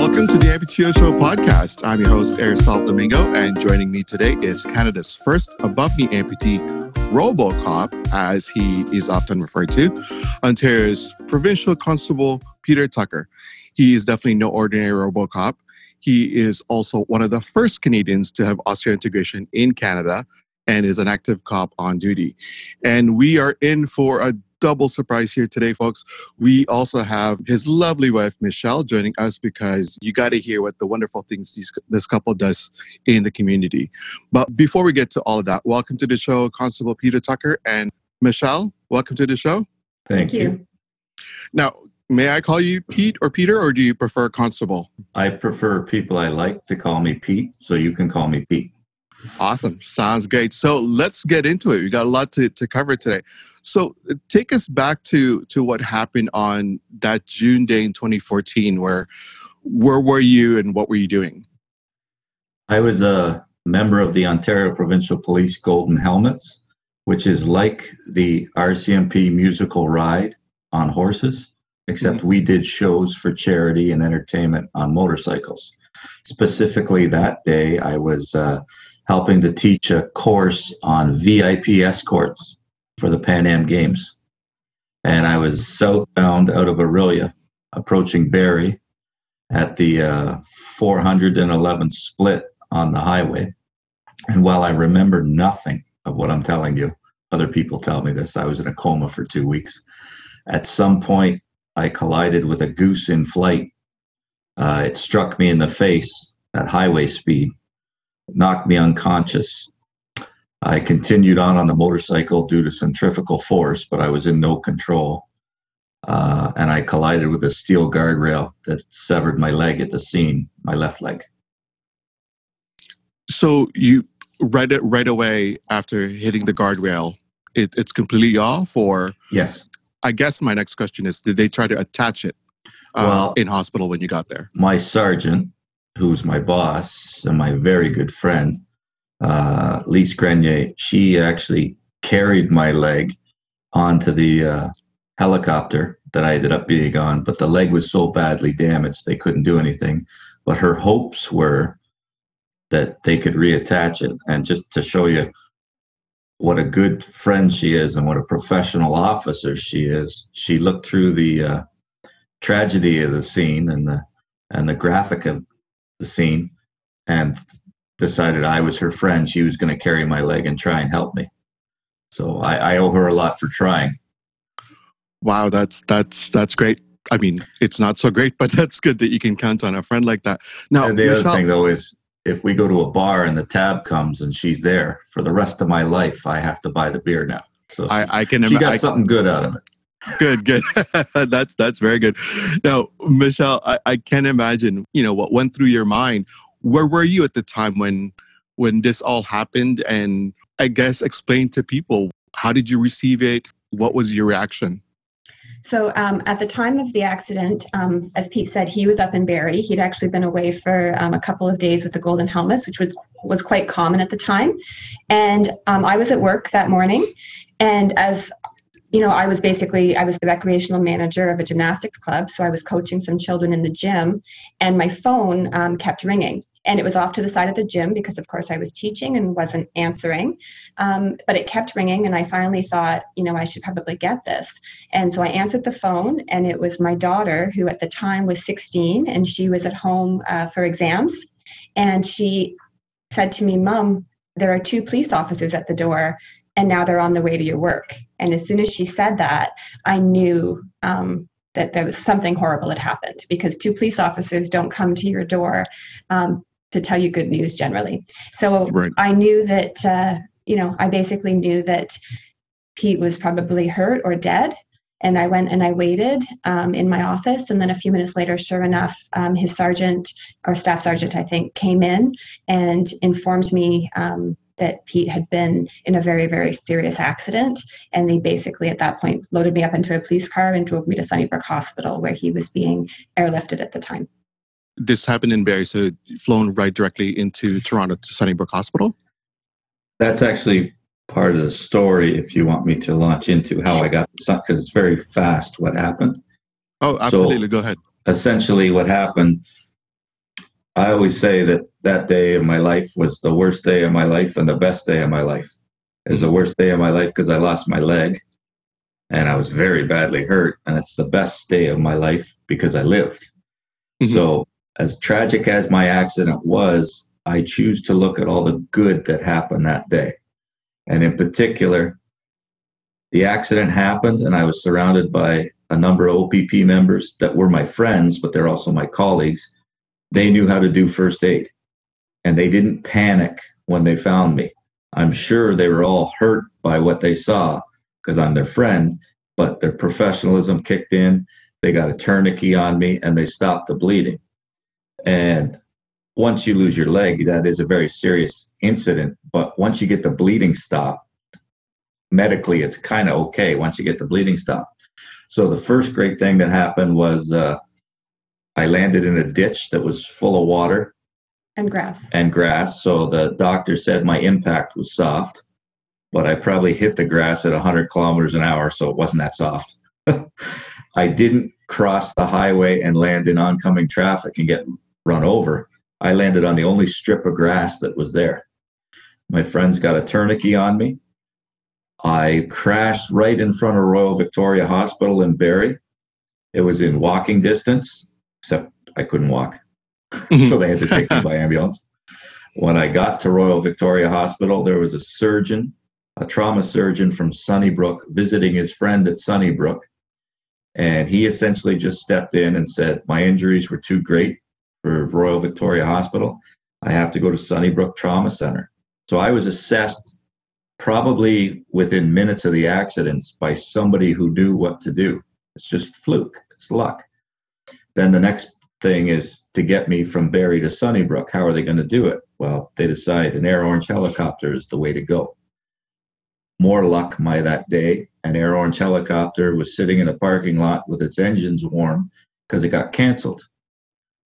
Welcome to the Amputee Show podcast. I'm your host, Aristotle Domingo, and joining me today is Canada's first above knee amputee, Robocop, as he is often referred to, Ontario's provincial constable, Peter Tucker. He is definitely no ordinary Robocop. He is also one of the first Canadians to have osseointegration in Canada and is an active cop on duty. And we are in for a double surprise here today, folks. We also have his lovely wife, Michelle, joining us because you got to hear what the wonderful things these, this couple does in the community. But before we get to all of that, welcome to the show, Constable Peter Tucker and Michelle. Welcome to the show. Thank, Thank you. you. Now, may I call you Pete or Peter, or do you prefer Constable? I prefer people I like to call me Pete, so you can call me Pete. Awesome. Sounds great. So let's get into it. We got a lot to, to cover today. So uh, take us back to to what happened on that June day in 2014 where where were you and what were you doing? I was a member of the Ontario Provincial Police Golden Helmets, which is like the RCMP musical ride on horses, except mm-hmm. we did shows for charity and entertainment on motorcycles. Specifically, that day I was uh, helping to teach a course on VIP escorts for the Pan Am Games. And I was southbound out of Orillia, approaching Barrie at the uh, 411 split on the highway. And while I remember nothing of what I'm telling you, other people tell me this, I was in a coma for two weeks. At some point, I collided with a goose in flight. Uh, it struck me in the face at highway speed knocked me unconscious. I continued on on the motorcycle due to centrifugal force, but I was in no control. Uh, and I collided with a steel guardrail that severed my leg at the scene, my left leg. So you right it right away after hitting the guardrail, it, it's completely off, or yes. I guess my next question is: Did they try to attach it uh, well, in hospital when you got there? My sergeant, who's my boss and my very good friend, uh, Lise Grenier, she actually carried my leg onto the uh, helicopter that I ended up being on, but the leg was so badly damaged they couldn't do anything. But her hopes were that they could reattach it. And just to show you what a good friend she is and what a professional officer she is, she looked through the uh, tragedy of the scene and the and the graphic of the scene and decided I was her friend. She was going to carry my leg and try and help me. So I, I owe her a lot for trying. Wow, that's that's that's great. I mean, it's not so great, but that's good that you can count on a friend like that. Now, and the Michelle, other thing though is if we go to a bar and the tab comes and she's there for the rest of my life, I have to buy the beer now. So I, I can. She got I, something good out of it. Good, good. that's that's very good. Now, Michelle, I, I can imagine, you know, what went through your mind. Where were you at the time when when this all happened? And I guess explain to people how did you receive it? What was your reaction? So um, at the time of the accident, um, as Pete said, he was up in Barrie. He'd actually been away for um, a couple of days with the golden helmets, which was was quite common at the time. And um, I was at work that morning, and as you know, I was basically I was the recreational manager of a gymnastics club, so I was coaching some children in the gym, and my phone um, kept ringing, and it was off to the side of the gym because, of course, I was teaching and wasn't answering, um, but it kept ringing, and I finally thought, you know, I should probably get this, and so I answered the phone, and it was my daughter who at the time was 16, and she was at home uh, for exams, and she said to me, "Mom." There are two police officers at the door and now they're on the way to your work. And as soon as she said that, I knew um, that there was something horrible had happened because two police officers don't come to your door um, to tell you good news generally. So right. I knew that, uh, you know, I basically knew that Pete was probably hurt or dead. And I went and I waited um, in my office. And then a few minutes later, sure enough, um, his sergeant or staff sergeant, I think, came in and informed me um, that Pete had been in a very, very serious accident. And they basically, at that point, loaded me up into a police car and drove me to Sunnybrook Hospital, where he was being airlifted at the time. This happened in Barrie, so flown right directly into Toronto to Sunnybrook Hospital? That's actually part of the story, if you want me to launch into how I got because it's very fast what happened. Oh, absolutely. So, Go ahead. Essentially, what happened I always say that that day of my life was the worst day of my life and the best day of my life. It was the worst day of my life because I lost my leg and I was very badly hurt. And it's the best day of my life because I lived. Mm-hmm. So, as tragic as my accident was, I choose to look at all the good that happened that day. And in particular, the accident happened, and I was surrounded by a number of OPP members that were my friends, but they're also my colleagues. They knew how to do first aid, and they didn't panic when they found me. I'm sure they were all hurt by what they saw because I'm their friend, but their professionalism kicked in. They got a tourniquet on me and they stopped the bleeding. And once you lose your leg, that is a very serious incident. But once you get the bleeding stopped, medically, it's kind of okay once you get the bleeding stopped. So the first great thing that happened was uh, I landed in a ditch that was full of water and grass. And grass. So the doctor said my impact was soft, but I probably hit the grass at 100 kilometers an hour, so it wasn't that soft. I didn't cross the highway and land in oncoming traffic and get run over. I landed on the only strip of grass that was there. My friends got a tourniquet on me. I crashed right in front of Royal Victoria Hospital in Barrie. It was in walking distance, except I couldn't walk. so they had to take me by ambulance. When I got to Royal Victoria Hospital, there was a surgeon, a trauma surgeon from Sunnybrook, visiting his friend at Sunnybrook. And he essentially just stepped in and said, My injuries were too great for Royal Victoria Hospital. I have to go to Sunnybrook Trauma Center. So I was assessed probably within minutes of the accidents by somebody who knew what to do. It's just fluke, it's luck. Then the next thing is to get me from Barrie to Sunnybrook. How are they going to do it? Well, they decide an Air Ornge helicopter is the way to go. More luck my that day, an Air Ornge helicopter was sitting in a parking lot with its engines warm because it got canceled.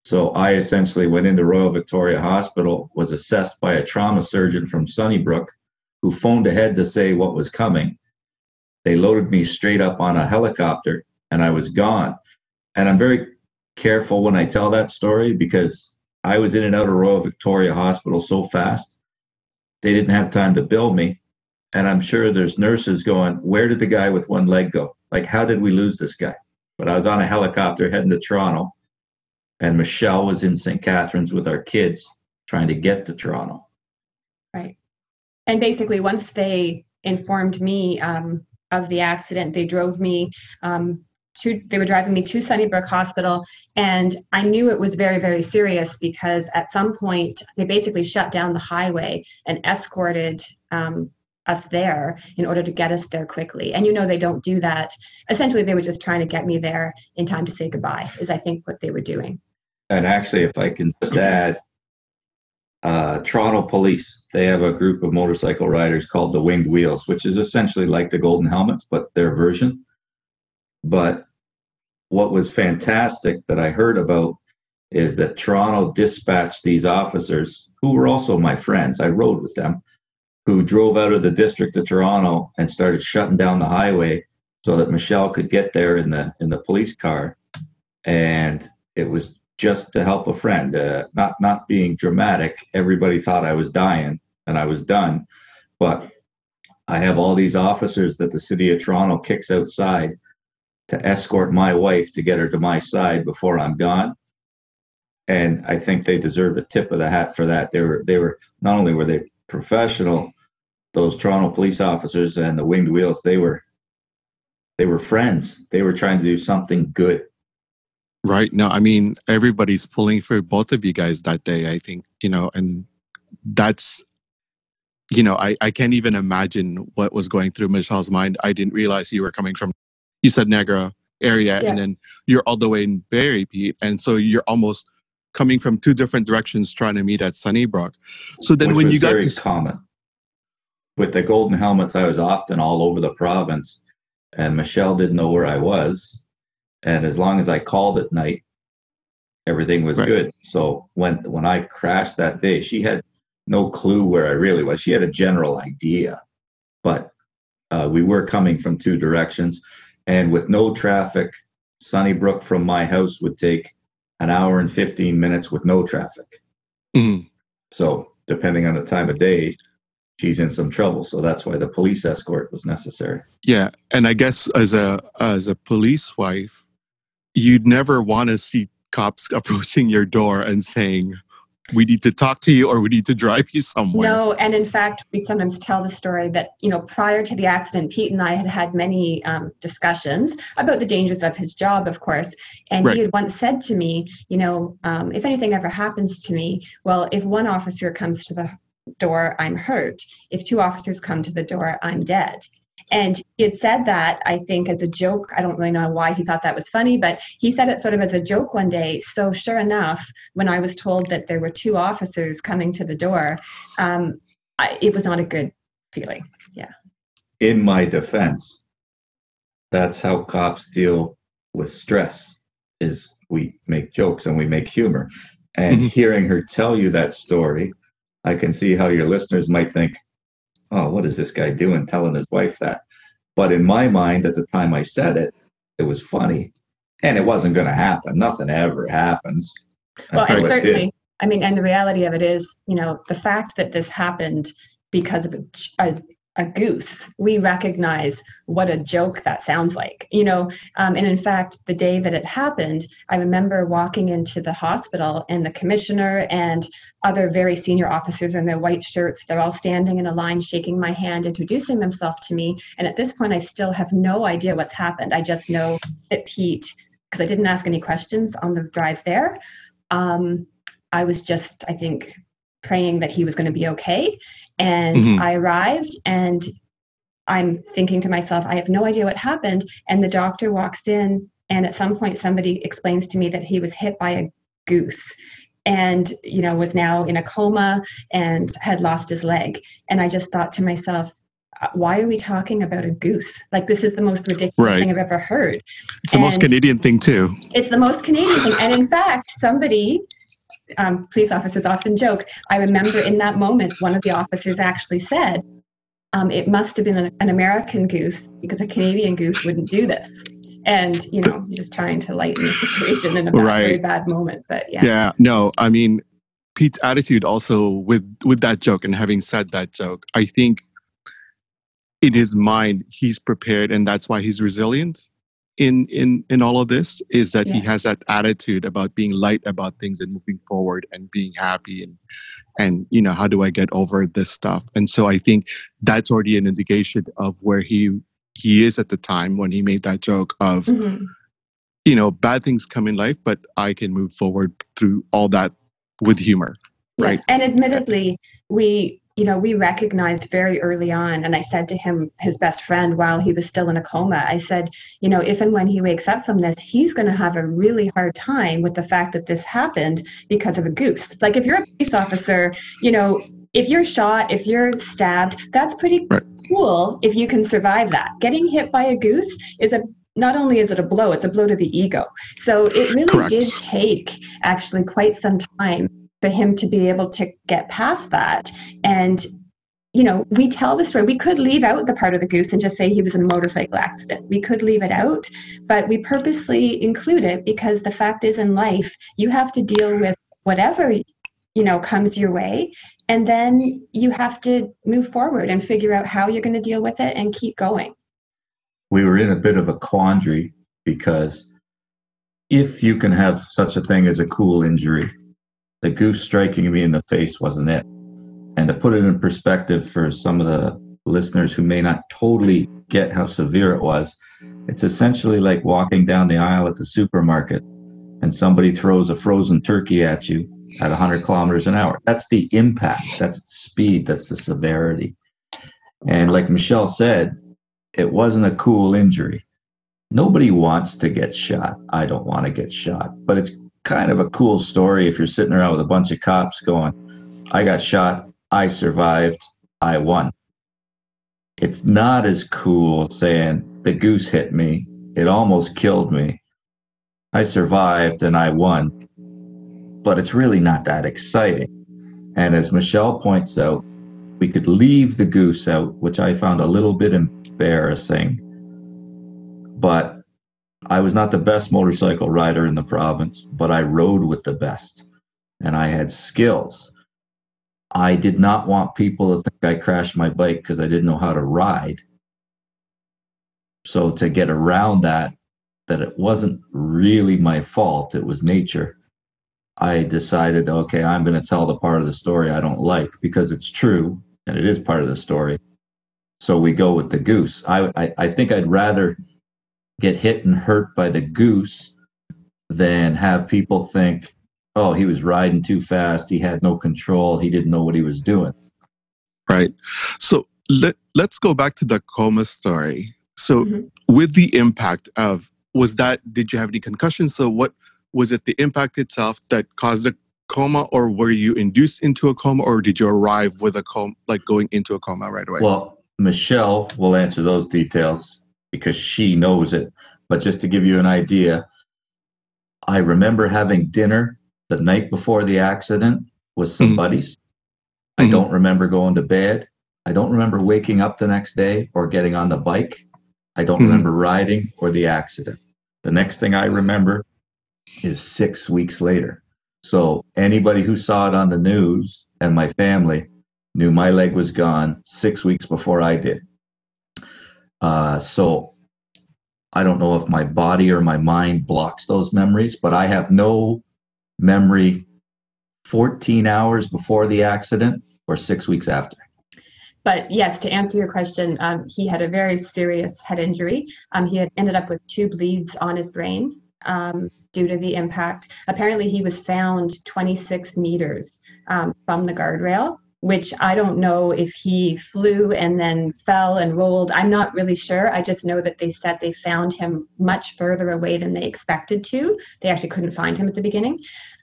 So I essentially went into Royal Victoria Hospital, was assessed by a trauma surgeon from Sunnybrook who phoned ahead to say what was coming. They loaded me straight up on a helicopter and I was gone. And I'm very careful when I tell that story because I was in and out of Royal Victoria Hospital so fast, they didn't have time to bill me. And I'm sure there's nurses going, Where did the guy with one leg go? Like, how did we lose this guy? But I was on a helicopter heading to Toronto, and Michelle was in St. Catharines with our kids trying to get to Toronto. Right. And basically, once they informed me um, of the accident, they drove me um, to they were driving me to Sunnybrook Hospital and I knew it was very very serious because at some point they basically shut down the highway and escorted um, us there in order to get us there quickly and you know they don't do that essentially they were just trying to get me there in time to say goodbye is I think what they were doing and actually if I can just add uh, Toronto Police, they have a group of motorcycle riders called the Winged Wheels, which is essentially like the Golden Helmets, but their version. But what was fantastic that I heard about is that Toronto dispatched these officers who were also my friends. I rode with them, who drove out of the district of Toronto and started shutting down the highway so that Michelle could get there in the in the police car, and it was just to help a friend. Uh, not not being dramatic. Everybody thought I was dying and I was done, but I have all these officers that the city of Toronto kicks outside to escort my wife to get her to my side before I'm gone. And I think they deserve a tip of the hat for that. They were they were not only were they professional, those Toronto police officers and the winged wheels, they were they were friends. They were trying to do something good. Right. No, I mean everybody's pulling for both of you guys that day, I think, you know, and that's you know, I, I can't even imagine what was going through Michelle's mind. I didn't realize you were coming from you said Niagara area, yeah. and then you're all the way in Barrie, Pete, and so you're almost coming from two different directions trying to meet at Sunnybrook. So then, Which when you got very to common with the golden helmets, I was often all over the province, and Michelle didn't know where I was, and as long as I called at night, everything was right. good. So when when I crashed that day, she had no clue where I really was. She had a general idea, but uh, we were coming from two directions. And with no traffic, Sunnybrook from my house would take an hour and 15 minutes with no traffic. Mhm. So, depending on the time of day, she's in some trouble. So that's why the police escort was necessary. Yeah, and I guess as a as a police wife, you'd never want to see cops approaching your door and saying, "We need to talk to you," or "We need to drive you somewhere." No, and in fact, we sometimes tell the story that you know prior to the accident, Pete and I had had many um, discussions about the dangers of his job, of course. And Right. he had once said to me, you know, um, if anything ever happens to me, well, if one officer comes to the door, I'm hurt. If two officers come to the door, I'm dead. And he had said that, I think, as a joke. I don't really know why he thought that was funny, but he said it sort of as a joke one day. So, sure enough, when I was told that there were two officers coming to the door, um, I, it was not a good feeling. Yeah. In my defense, that's how cops deal with stress is we make jokes and we make humor. And hearing her tell you that story, I can see how your listeners might think, oh, what is this guy doing telling his wife that? But in my mind, at the time I said it, it was funny. And it wasn't going to happen. Nothing ever happens. Well, and certainly, I mean, and the reality of it is, you know, the fact that this happened because of a, a, a goose, we recognize what a joke that sounds like, you know. Um, and in fact, the day that it happened, I remember walking into the hospital and the commissioner and other very senior officers in their white shirts, they're all standing in a line, shaking my hand, introducing themselves to me. And at this point, I still have no idea what's happened. I just know that Pete, because I didn't ask any questions on the drive there, um, I was just, I think, praying that he was going to be okay. And Mhm. I arrived and I'm thinking to myself, I have no idea what happened. And the doctor walks in, and at some point, somebody explains to me that he was hit by a goose and you know was now in a coma and had lost his leg and i just thought to myself uh, why are we talking about a goose like this is the most ridiculous Right. thing i've ever heard It's the most Canadian thing too. it's the most Canadian thing. And in fact, somebody, um, police officers often joke. I remember in that moment, one of the officers actually said, um, "It must have been an, an American goose because a Canadian goose wouldn't do this." And you know, just trying to lighten the situation in a bad, very bad moment. But yeah, Yeah, no, I mean Pete's attitude also with with that joke and having said that joke, I think in his mind he's prepared and that's why he's resilient in in in all of this is that he has that attitude about being light about things and moving forward and being happy and and you know how do I get over this stuff and so I think that's already an indication of where he he is at the time when he made that joke of Mhm. you know bad things come in life but I can move forward through all that with humor Right. Yes. And admittedly, we, you know, we recognized very early on, and I said to him, his best friend, while he was still in a coma, I said, you know, if and when he wakes up from this, he's going to have a really hard time with the fact that this happened because of a goose. Like if you're a police officer, you know, if you're shot, if you're stabbed, that's pretty Right. cool if you can survive that. Getting hit by a goose is a not only is it a blow, it's a blow to the ego. So it really Correct. did take actually quite some time for him to be able to get past that. And, you know, we tell the story. We could leave out the part of the goose and just say he was in a motorcycle accident. We could leave it out, but we purposely include it because the fact is in life, you have to deal with whatever, you know, comes your way. And then you have to move forward and figure out how you're going to deal with it and keep going. we were in a bit of a quandary because if you can have such a thing as a cool injury, the goose striking me in the face wasn't it. And to put it in perspective for some of the listeners who may not totally get how severe it was, it's essentially like walking down the aisle at the supermarket and somebody throws a frozen turkey at you at 100 kilometers an hour. That's the impact, that's the speed, that's the severity. And like Michelle said, it wasn't a cool injury. Nobody wants to get shot. I don't want to get shot, but it's kind of a cool story if you're sitting around with a bunch of cops going, I got shot, I survived, I won. It's not as cool saying, the goose hit me, it almost killed me, I survived and I won. But it's really not that exciting. And as Michelle points out, we could leave the goose out, which I found a little bit embarrassing. But I was not the best motorcycle rider in the province, but I rode with the best. and I had skills. I did not want people to think I crashed my bike because I didn't know how to ride. So to get around that, that it wasn't really my fault, it was nature. I decided, okay, I'm going to tell the part of the story I don't like because it's true and it is part of the story. So we go with the goose. I, I, I think I'd rather get hit and hurt by the goose than have people think, oh, he was riding too fast. He had no control. He didn't know what he was doing. Right. So let, let's go back to the coma story. So, mm-hmm. with the impact of, was that, did you have any concussions? So, what was it the impact itself that caused the coma, or were you induced into a coma, or did you arrive with a coma, like going into a coma right away? Well, Michelle will answer those details because she knows it. But just to give you an idea, I remember having dinner the night before the accident with some mm-hmm. buddies. I mm-hmm. don't remember going to bed. I don't remember waking up the next day or getting on the bike. I don't mm-hmm. remember riding or the accident. The next thing I remember is six weeks later. So anybody who saw it on the news and my family knew my leg was gone six weeks before I did. Uh, so I don't know if my body or my mind blocks those memories, but I have no memory 14 hours before the accident or six weeks after. But yes, to answer your question, um, he had a very serious head injury. Um, he had ended up with two bleeds on his brain um, due to the impact. Apparently, he was found 26 meters um, from the guardrail, which I don't know if he flew and then fell and rolled. I'm not really sure. I just know that they said they found him much further away than they expected to. They actually couldn't find him at the beginning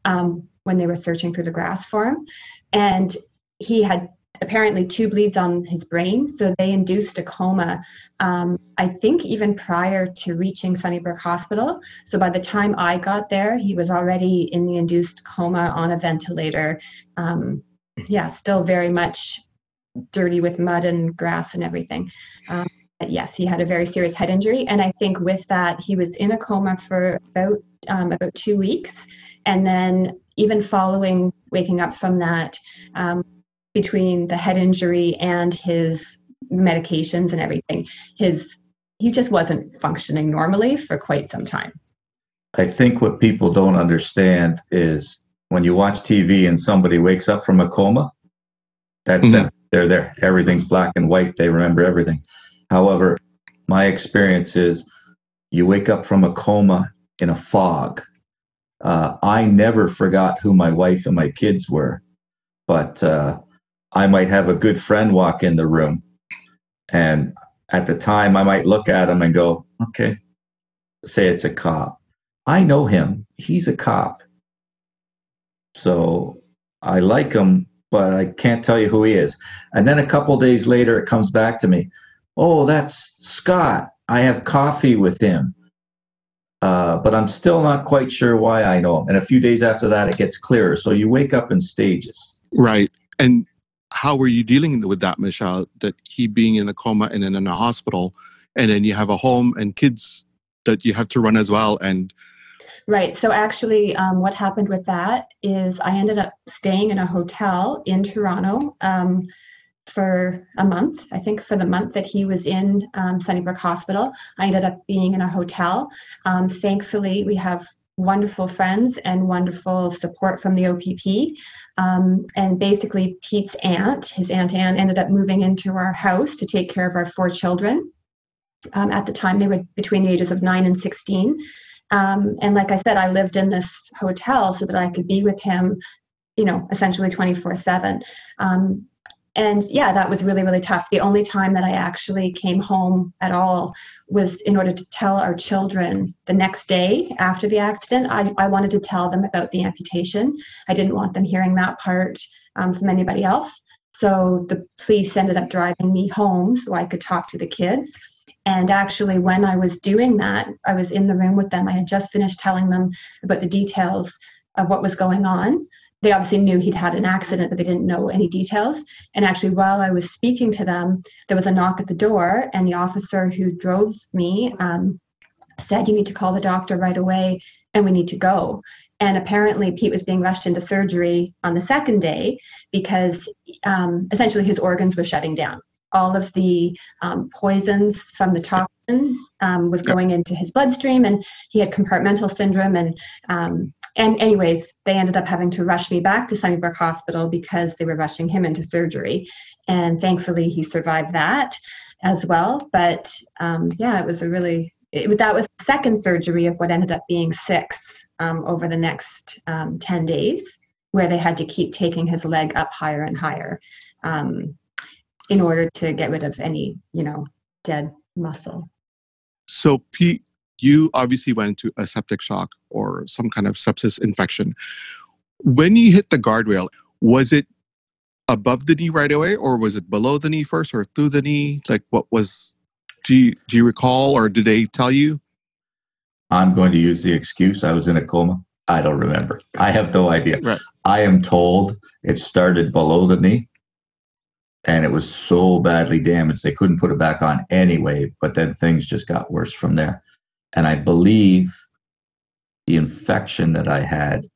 um, when they were searching through the grass for him. And he had apparently two bleeds on his brain. So they induced a coma, um, I think, even prior to reaching Sunnybrook Hospital. So by the time I got there, he was already in the induced coma on a ventilator. Um, yeah, still very much dirty with mud and grass and everything. Um, yes, he had a very serious head injury. And I think with that, he was in a coma for about, um, about two weeks. And then even following waking up from that, um, between the head injury and his medications and everything his he just wasn't functioning normally for quite some time i think what people don't understand is when you watch tv and somebody wakes up from a coma that's mm-hmm. them they're there everything's black and white they remember everything however my experience is you wake up from a coma in a fog uh, i never forgot who my wife and my kids were but uh, I might have a good friend walk in the room. And at the time, I might look at him and go, okay, say it's a cop. I know him. He's a cop. So I like him, but I can't tell you who he is. And then a couple days later, it comes back to me. Oh, that's Scott. I have coffee with him. Uh, but I'm still not quite sure why I know him. And a few days after that, it gets clearer. So you wake up in stages. Right. And how were you dealing with that, Michelle? That he being in a coma and then in a hospital, and then you have a home and kids that you have to run as well. And right. So actually, um, what happened with that is I ended up staying in a hotel in Toronto. Um, for a month. I think for the month that he was in um, Sunnybrook Hospital, I ended up being in a hotel. Um, thankfully, we have wonderful friends and wonderful support from the OPP. Um, and basically, Pete's aunt, his aunt Anne, ended up moving into our house to take care of our four children. Um, at the time, they were between the ages of nine and 16. Um, and like I said, I lived in this hotel so that I could be with him, you know, essentially 24 7 and yeah that was really really tough. The only time that i actually came home at all was in order to tell our children the next day after the accident i, I wanted to tell them about the amputation. I didn't want them hearing that part um, from anybody else. So the police ended up driving me home so i could talk to the kids and actually when i was doing that i was in the room with them i had just finished telling them about the details of what was going on they obviously knew he'd had an accident, but they didn't know any details. And actually, while I was speaking to them, there was a knock at the door, and the officer who drove me um, said, You need to call the doctor right away, and we need to go. And apparently, Pete was being rushed into surgery on the second day because um, essentially his organs were shutting down. All of the um, poisons from the toxin um, was going into his bloodstream, and he had compartmental syndrome. And um, and anyways, they ended up having to rush me back to Sunnybrook Hospital because they were rushing him into surgery. And thankfully, he survived that as well. But um, yeah, it was a really it, that was the second surgery of what ended up being six um, over the next um, 10 days, where they had to keep taking his leg up higher and higher um, in order to get rid of any, you know, dead muscle. So, Pete, you obviously went into a septic shock or some kind of sepsis infection. When you hit the guardrail, was it above the knee right away, or was it below the knee first, or through the knee? Like, what was do you do you recall or did they tell you? I'm going to use the excuse I was in a coma. I don't remember. I have no idea. Right. I am told it started below the knee and it was so badly damaged they couldn't put it back on anyway, but then things just got worse from there. And I believe the infection that I had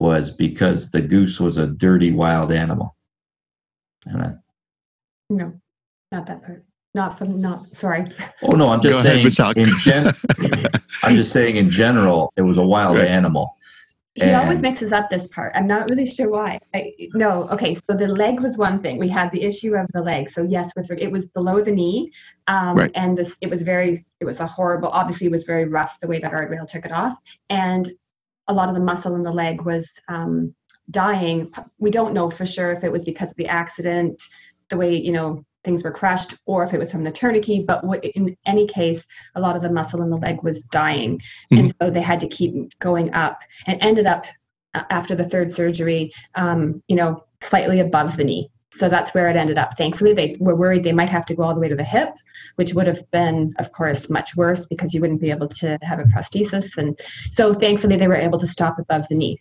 was because the goose was a dirty wild animal. And I, No, not that part. Not from, not, sorry. Oh no, I'm just ahead, saying. Michelle. in gen- I'm just saying in general, it was a wild Right. animal. He always mixes up this part. I'm not really sure why. I, no, okay. So the leg was one thing. We had the issue of the leg. So yes, with it was below the knee, um, Right. and this it was very it was a horrible. Obviously, it was very rough the way the guardrail took it off, and a lot of the muscle in the leg was um, dying. We don't know for sure if it was because of the accident, the way you know things were crushed, or if it was from the tourniquet. But in any case, a lot of the muscle in the leg was dying, and so they had to keep going up, and ended up uh, after the third surgery, um, you know, slightly above the knee. So that's where it ended up. Thankfully, they were worried they might have to go all the way to the hip, which would have been, of course, much worse because you wouldn't be able to have a prosthesis. And so thankfully, they were able to stop above the knee.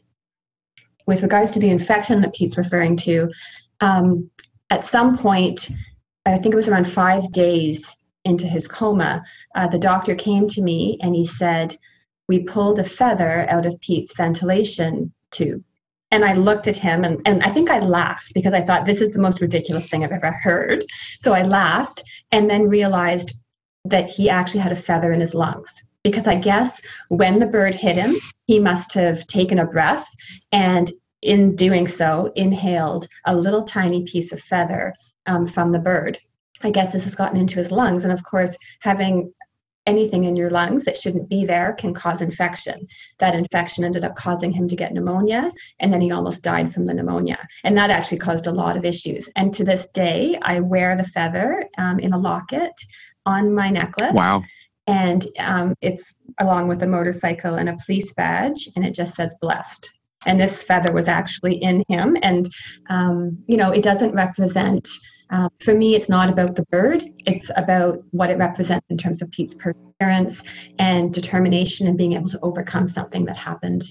With regards to the infection that Pete's referring to, um, at some point, I think it was around five days into his coma, uh, the doctor came to me and he said, We pulled a feather out of Pete's ventilation tube. And I looked at him and, and I think I laughed because I thought this is the most ridiculous thing I've ever heard. So I laughed and then realized that he actually had a feather in his lungs. Because I guess when the bird hit him, he must have taken a breath and in doing so, inhaled a little tiny piece of feather um, from the bird. I guess this has gotten into his lungs. And of course, having anything in your lungs that shouldn't be there can cause infection. That infection ended up causing him to get pneumonia, and then he almost died from the pneumonia. And that actually caused a lot of issues. And to this day, I wear the feather um, in a locket on my necklace. Wow. And um, it's along with a motorcycle and a police badge, and it just says blessed. And this feather was actually in him. And, um, you know, it doesn't represent, um, for me, it's not about the bird. It's about what it represents in terms of Pete's perseverance and determination and being able to overcome something that happened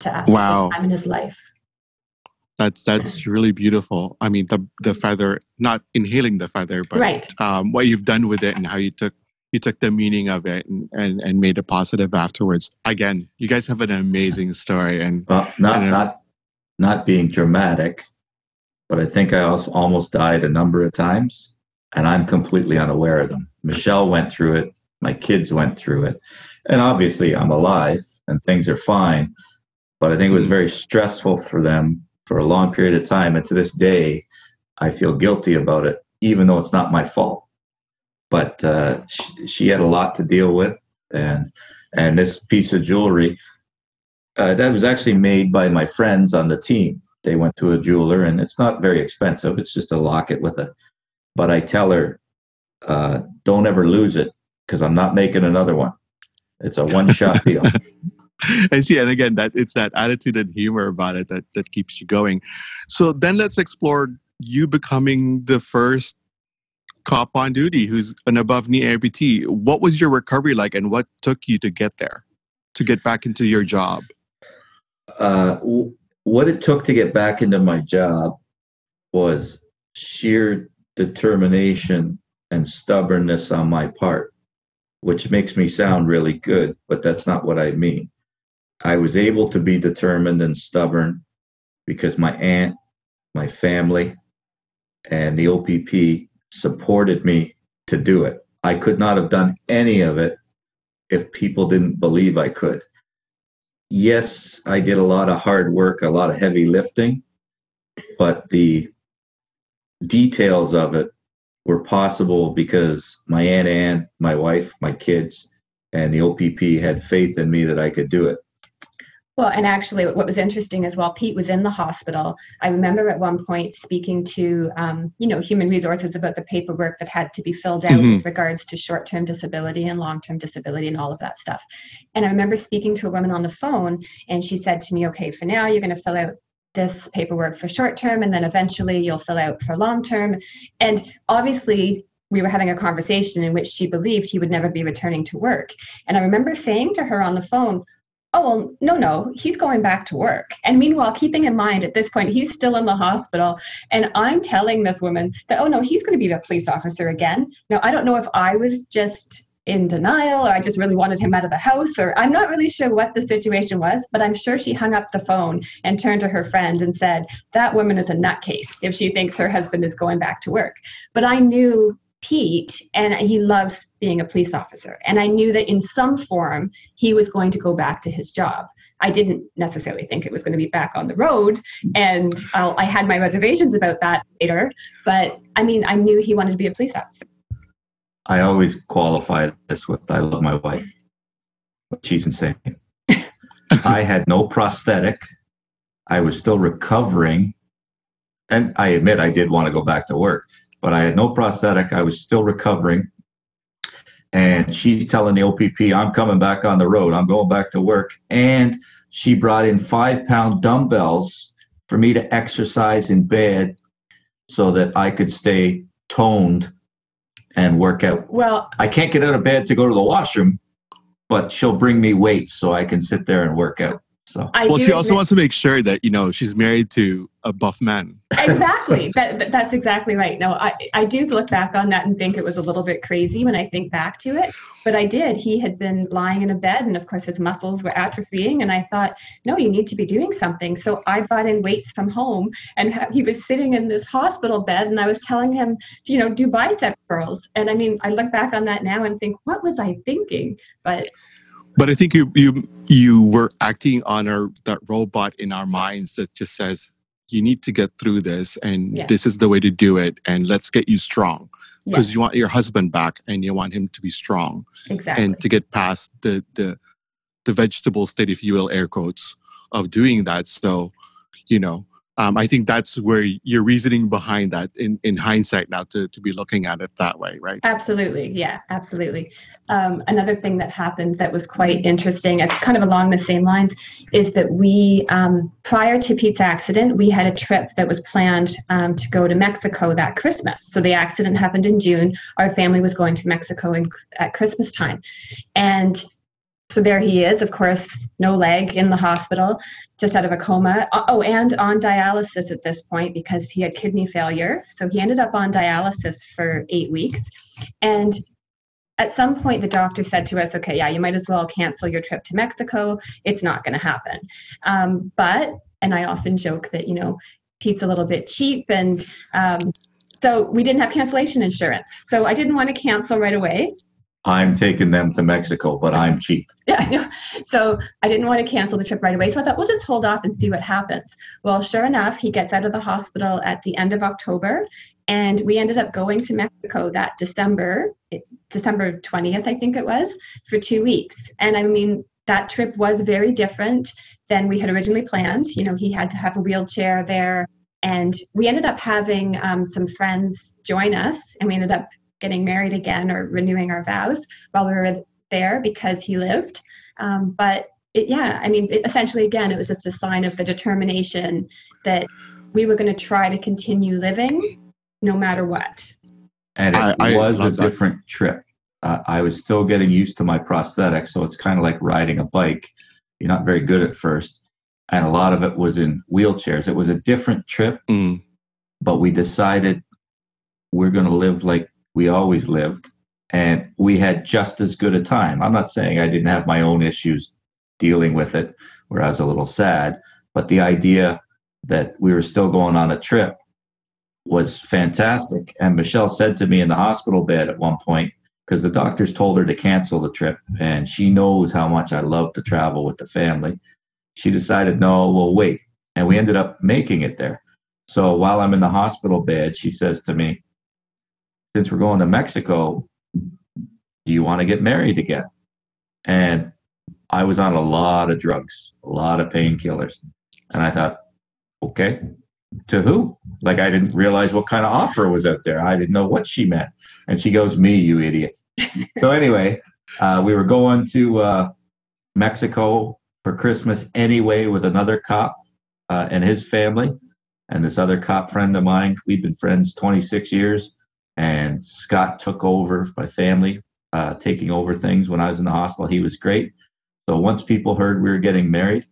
to us Wow. this time in his life. That's that's really beautiful. I mean, the the feather, not inhaling the feather, but Right. um, what you've done with it and how you took you took the meaning of it and, and and made it positive afterwards. Again, you guys have an amazing story, and Well, not Yeah. not not being dramatic, but I think I also almost died a number of times, and I'm completely unaware of them. Michelle went through it. My kids went through it, and obviously I'm alive and things are fine. But I think it was very stressful for them for a long period of time, and to this day, I feel guilty about it, even though it's not my fault. But uh, she, she had a lot to deal with, and and this piece of jewelry uh, that was actually made by my friends on the team. They went to a jeweler, and it's not very expensive. It's just a locket with a. But I tell her, uh, don't ever lose it because I'm not making another one. It's a one-shot deal. I see. And again, that it's that attitude and humor about it that that keeps you going. So then let's explore you becoming the first cop on duty who's an above knee amputee. What was your recovery like, and what took you to get there, to get back into your job? uh, w- what it took to get back into my job was sheer determination and stubbornness on my part, which makes me sound really good, but that's not what I mean. I was able to be determined and stubborn because my aunt, my family, and the OPP supported me to do it. I could not have done any of it if people didn't believe I could. Yes, I did a lot of hard work, a lot of heavy lifting, but the details of it were possible because my Aunt Ann, my wife, my kids, and the OPP had faith in me that I could do it. Well, and actually, what was interesting as well, Pete was in the hospital. I remember at one point speaking to, um, you know, human resources about the paperwork that had to be filled out mm-hmm. with regards to short-term disability and long-term disability and all of that stuff. And I remember speaking to a woman on the phone, and she said to me, "Okay, for now, you're going to fill out this paperwork for short term and then eventually you'll fill out for long term and obviously we were having a conversation in which she believed he would never be returning to work and i remember saying to her on the phone oh well no no he's going back to work and meanwhile keeping in mind at this point he's still in the hospital and i'm telling this woman that oh no he's going to be a police officer again now i don't know if i was just in denial or I just really wanted him out of the house or I'm not really sure what the situation was, but I'm sure she hung up the phone and turned to her friend and said, That woman is a nutcase if she thinks her husband is going back to work. But I knew Pete and he loves being a police officer. And I knew that in some form he was going to go back to his job. I didn't necessarily think it was going to be back on the road. And I'll, I had my reservations about that later. But I mean, I knew he wanted to be a police officer. I always qualify this with I love my wife. She's insane. I had no prosthetic. I was still recovering. And I admit I did want to go back to work, but I had no prosthetic. I was still recovering. And she's telling the OPP, I'm coming back on the road. I'm going back to work. And she brought in five pound dumbbells for me to exercise in bed so that I could stay toned and work out. Well, I can't get out of bed to go to the washroom, but she'll bring me weights so I can sit there and work out. So I well, she also wants to make sure that you know she's married to a buff man. Exactly. that, that's exactly right. No, I I do look back on that and think it was a little bit crazy when I think back to it. But I did. He had been lying in a bed, and of course his muscles were atrophying. And I thought, no, you need to be doing something. So I brought in weights from home, and he was sitting in this hospital bed, and I was telling him, you know, do bicep curls. And I mean, I look back on that now and think, what was I thinking? But but I think you you you were acting on our that robot in our minds that just says you need to get through this and yeah. this is the way to do it and let's get you strong because yeah. you want your husband back and you want him to be strong exactly and to get past the the the vegetable state if you will air quotes of doing that so you know um, I think that's where your reasoning behind that in, in hindsight now to, to be looking at it that way, right? Absolutely. Yeah, absolutely. Um, another thing that happened that was quite interesting, kind of along the same lines, is that we, um, prior to Pete's accident, we had a trip that was planned um, to go to Mexico that Christmas. So the accident happened in June. Our family was going to Mexico in, at Christmas time. And so there he is, of course, no leg in the hospital, just out of a coma. Oh, and on dialysis at this point because he had kidney failure. So he ended up on dialysis for eight weeks. And at some point, the doctor said to us, okay, yeah, you might as well cancel your trip to Mexico. It's not going to happen. Um, but, and I often joke that, you know, Pete's a little bit cheap and um, so we didn't have cancellation insurance. So I didn't want to cancel right away. I'm taking them to Mexico, but I'm cheap. Yeah. So I didn't want to cancel the trip right away. So I thought we'll just hold off and see what happens. Well, sure enough, he gets out of the hospital at the end of October. And we ended up going to Mexico that December, December 20th, I think it was, for two weeks. And I mean, that trip was very different than we had originally planned. You know, he had to have a wheelchair there. And we ended up having um, some friends join us, and we ended up getting married again or renewing our vows while we were there because he lived. Um, but it, yeah, I mean, it, essentially, again, it was just a sign of the determination that we were going to try to continue living no matter what. And it I, was I a different that. trip. Uh, I was still getting used to my prosthetic, so it's kind of like riding a bike. You're not very good at first. And a lot of it was in wheelchairs. It was a different trip, mm. but we decided we're going to live like we always lived and we had just as good a time i'm not saying i didn't have my own issues dealing with it where I was a little sad. But the idea that we were still going on a trip was fantastic. And Michelle said to me in the hospital bed at one point, because the doctors told her to cancel the trip, and she knows how much I love to travel with the family. She decided, no, we'll wait. And we ended up making it there. So while I'm in the hospital bed, she says to me, since we're going to Mexico, do you want to get married again? And I was on a lot of drugs, a lot of painkillers. And I thought, okay, to who? Like I didn't realize what kind of offer was out there. I didn't know what she meant. And she goes, me, you idiot. so anyway, uh, we were going to uh, Mexico for Christmas anyway with another cop uh, and his family and this other cop friend of mine. We've been friends 26 years. And Scott took over my family, uh, taking over things when I was in the hospital. He was great. So once people heard we were getting married,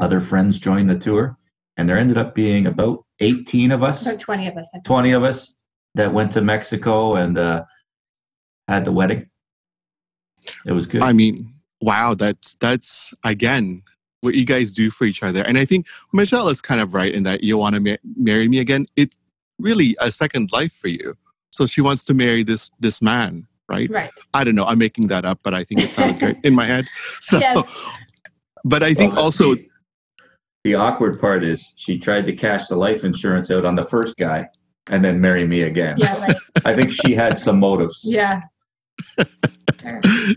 other friends joined the tour, and there ended up being about 18 of us, About 20 of us. 20 of us that went to Mexico and uh, had the wedding. It was good. I mean, wow, that's that's again what you guys do for each other. And I think Michelle is kind of right in that you want to ma- marry me again. It's really a second life for you. So she wants to marry this this man, right? Right. I don't know. I'm making that up, but I think it sounds good in my head. So, Yes. but I think Well, also the, the awkward part is she tried to cash the life insurance out on the first guy and then marry me again. Yeah. Right. I think she had some motives. Yeah.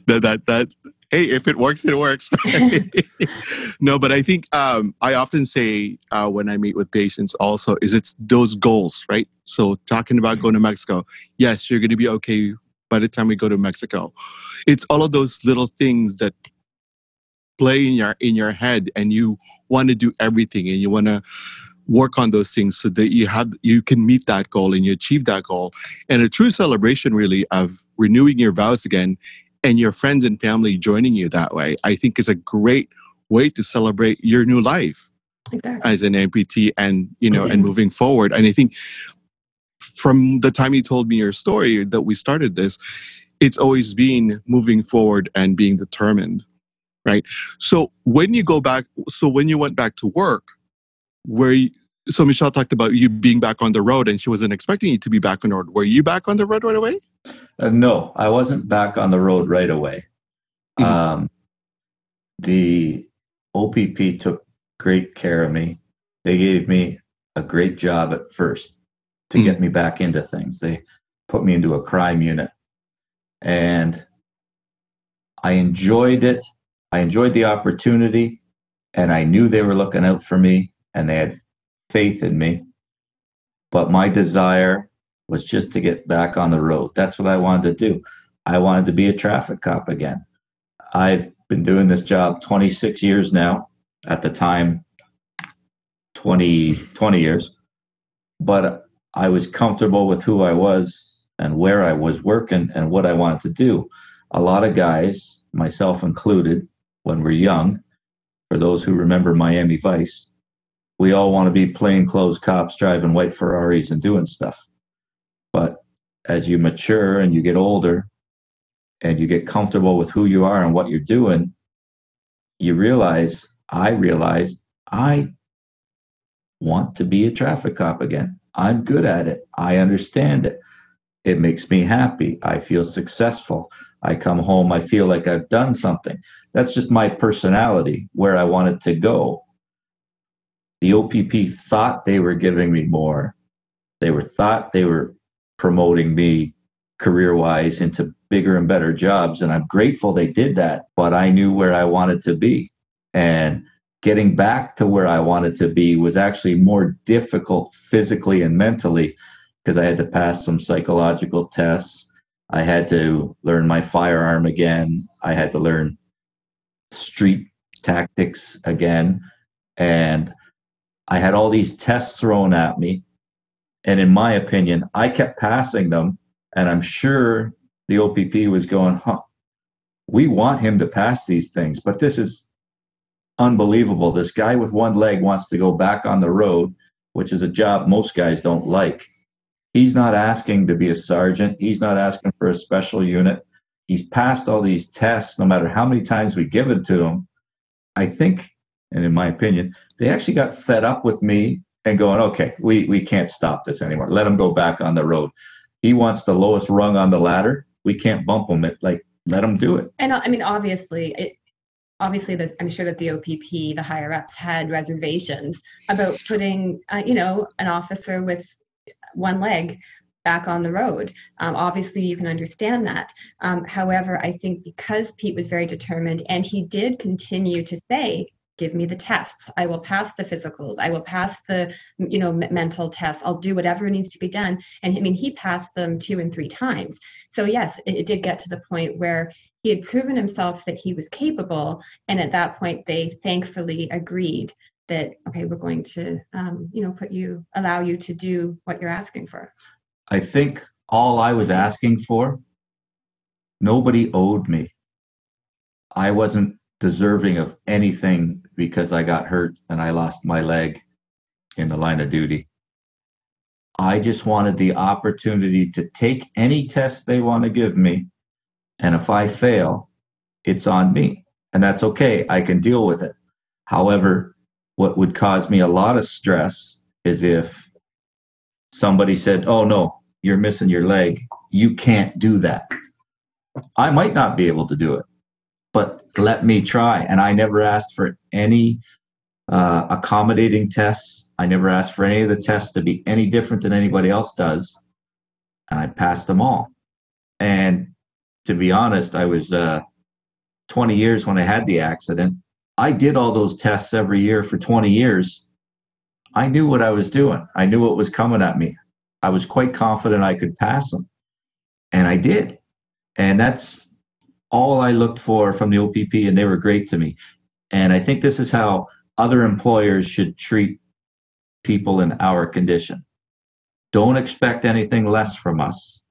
That that that hey if it works it works. No but i think um i often say uh when i meet with patients also is it's those goals right? So talking about going to mexico yes you're going to be okay by the time we go to mexico. It's all of those little things that play in your in your head and you want to do everything and you want to work on those things so that you have you can meet that goal and you achieve that goal. And a true celebration really of renewing your vows again and your friends and family joining you that way i think is a great way to celebrate your new life Exactly. as an amputee and you know and mm-hmm. moving forward. And i think from the time you told me your story that we started this it's always been moving forward and being determined right? So when you go back so when you went back to work where you, so michelle talked about you being back on the road and she wasn't expecting you to be back on the road. Were you back on the road right away Uh, no, I wasn't back on the road right away. Mhm. Um, the OPP took great care of me. They gave me a great job at first to Mhm. get me back into things. They put me into a crime unit. And I enjoyed it. I enjoyed the opportunity. And I knew they were looking out for me and they had faith in me. But my desire was just to get back on the road. That's what I wanted to do. I wanted to be a traffic cop again. I've been doing this job 26 years now. At the time, 20, 20 years. But I was comfortable with who I was and where I was working and what I wanted to do. A lot of guys, myself included, when we're young, for those who remember Miami Vice, we all want to be plainclothes cops driving white Ferraris and doing stuff. As you mature and you get older and you get comfortable with who you are and what you're doing, you realize, I realized, I want to be a traffic cop again. I'm good at it. I understand it. It makes me happy. I feel successful. I come home, I feel like I've done something. That's just my personality, where I wanted to go. The OPP thought they were giving me more. They were thought they were promoting me career wise into bigger and better jobs. And I'm grateful they did that, but I knew where I wanted to be. And getting back to where I wanted to be was actually more difficult physically and mentally because I had to pass some psychological tests. I had to learn my firearm again. I had to learn street tactics again. And I had all these tests thrown at me. And in my opinion, I kept passing them. And I'm sure the OPP was going, huh, we want him to pass these things, but this is unbelievable. This guy with one leg wants to go back on the road, which is a job most guys don't like. He's not asking to be a sergeant. He's not asking for a special unit. He's passed all these tests, no matter how many times we give it to him. I think, and in my opinion, they actually got fed up with me and going, okay, we, we can't stop this anymore. Let him go back on the road. He wants the lowest rung on the ladder. We can't bump him. It like let him do it. And I mean, obviously, it, obviously, this, I'm sure that the OPP, the higher ups, had reservations about putting, uh, you know, an officer with one leg back on the road. Um, obviously, you can understand that. Um, however, I think because Pete was very determined and he did continue to say, give me the tests. I will pass the physicals. I will pass the you know m- mental tests. I'll do whatever needs to be done. And i mean he passed them two and three times. So yes it, it did get to the point where he had proven himself that he was capable. And at that point they thankfully agreed that okay we're going to um, you know put you allow you to do what you're asking for. I think all I was asking for, nobody owed me. I wasn't deserving of anything because I got hurt and I lost my leg in the line of duty. I just wanted the opportunity to take any test they want to give me. And if I fail, it's on me. And that's okay. I can deal with it. However, what would cause me a lot of stress is if somebody said, Oh, no, you're missing your leg. You can't do that. I might not be able to do it, but let me try. And I never asked for any uh, accommodating tests. I never asked for any of the tests to be any different than anybody else does. And I passed them all. And to be honest, I was uh, 20 years when I had the accident. I did all those tests every year for 20 years. I knew what I was doing. I knew what was coming at me. I was quite confident I could pass them. And I did. And that's all I looked for from the OPP, and they were great to me. And I think this is how other employers should treat people in our condition. Don't expect anything less from us.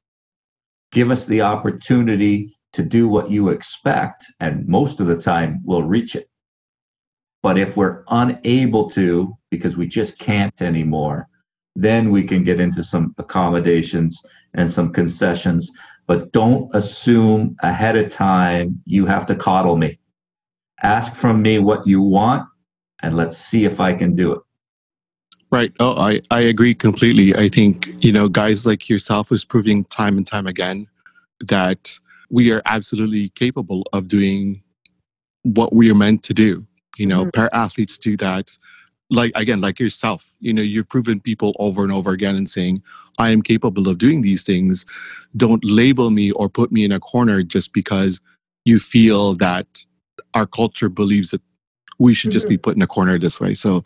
Give us the opportunity to do what you expect, and most of the time we'll reach it. But if we're unable to, because we just can't anymore, then we can get into some accommodations and some concessions. But don't assume ahead of time you have to coddle me. Ask from me what you want, and let's see if I can do it. Right. Oh, I, I agree completely. I think, you know, guys like yourself is proving time and time again that we are absolutely capable of doing what we are meant to do. You know, mm-hmm. para athletes do that like again like yourself you know you've proven people over and over again and saying i am capable of doing these things. Don't label me or put me in a corner just because you feel that our culture believes that we should just be mm-hmm. put in a corner this way. So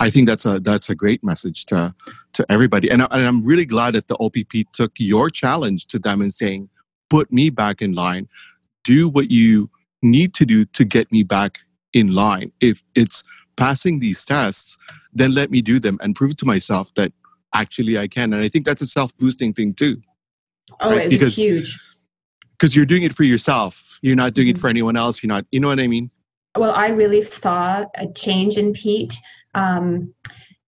i think that's a that's a great message to to everybody. And, I, and i'm really glad that the opp took your challenge to them and saying put me back in line. Do what you need to do to get me back in line. If it's passing these tests, then let me do them and prove to myself that actually I can. And I think that's a self boosting thing too. Oh, right? it's because, huge. Because you're doing it for yourself. You're not doing mm-hmm. it for anyone else. You're not, you know what I mean? Well, I really saw a change in Pete. Um,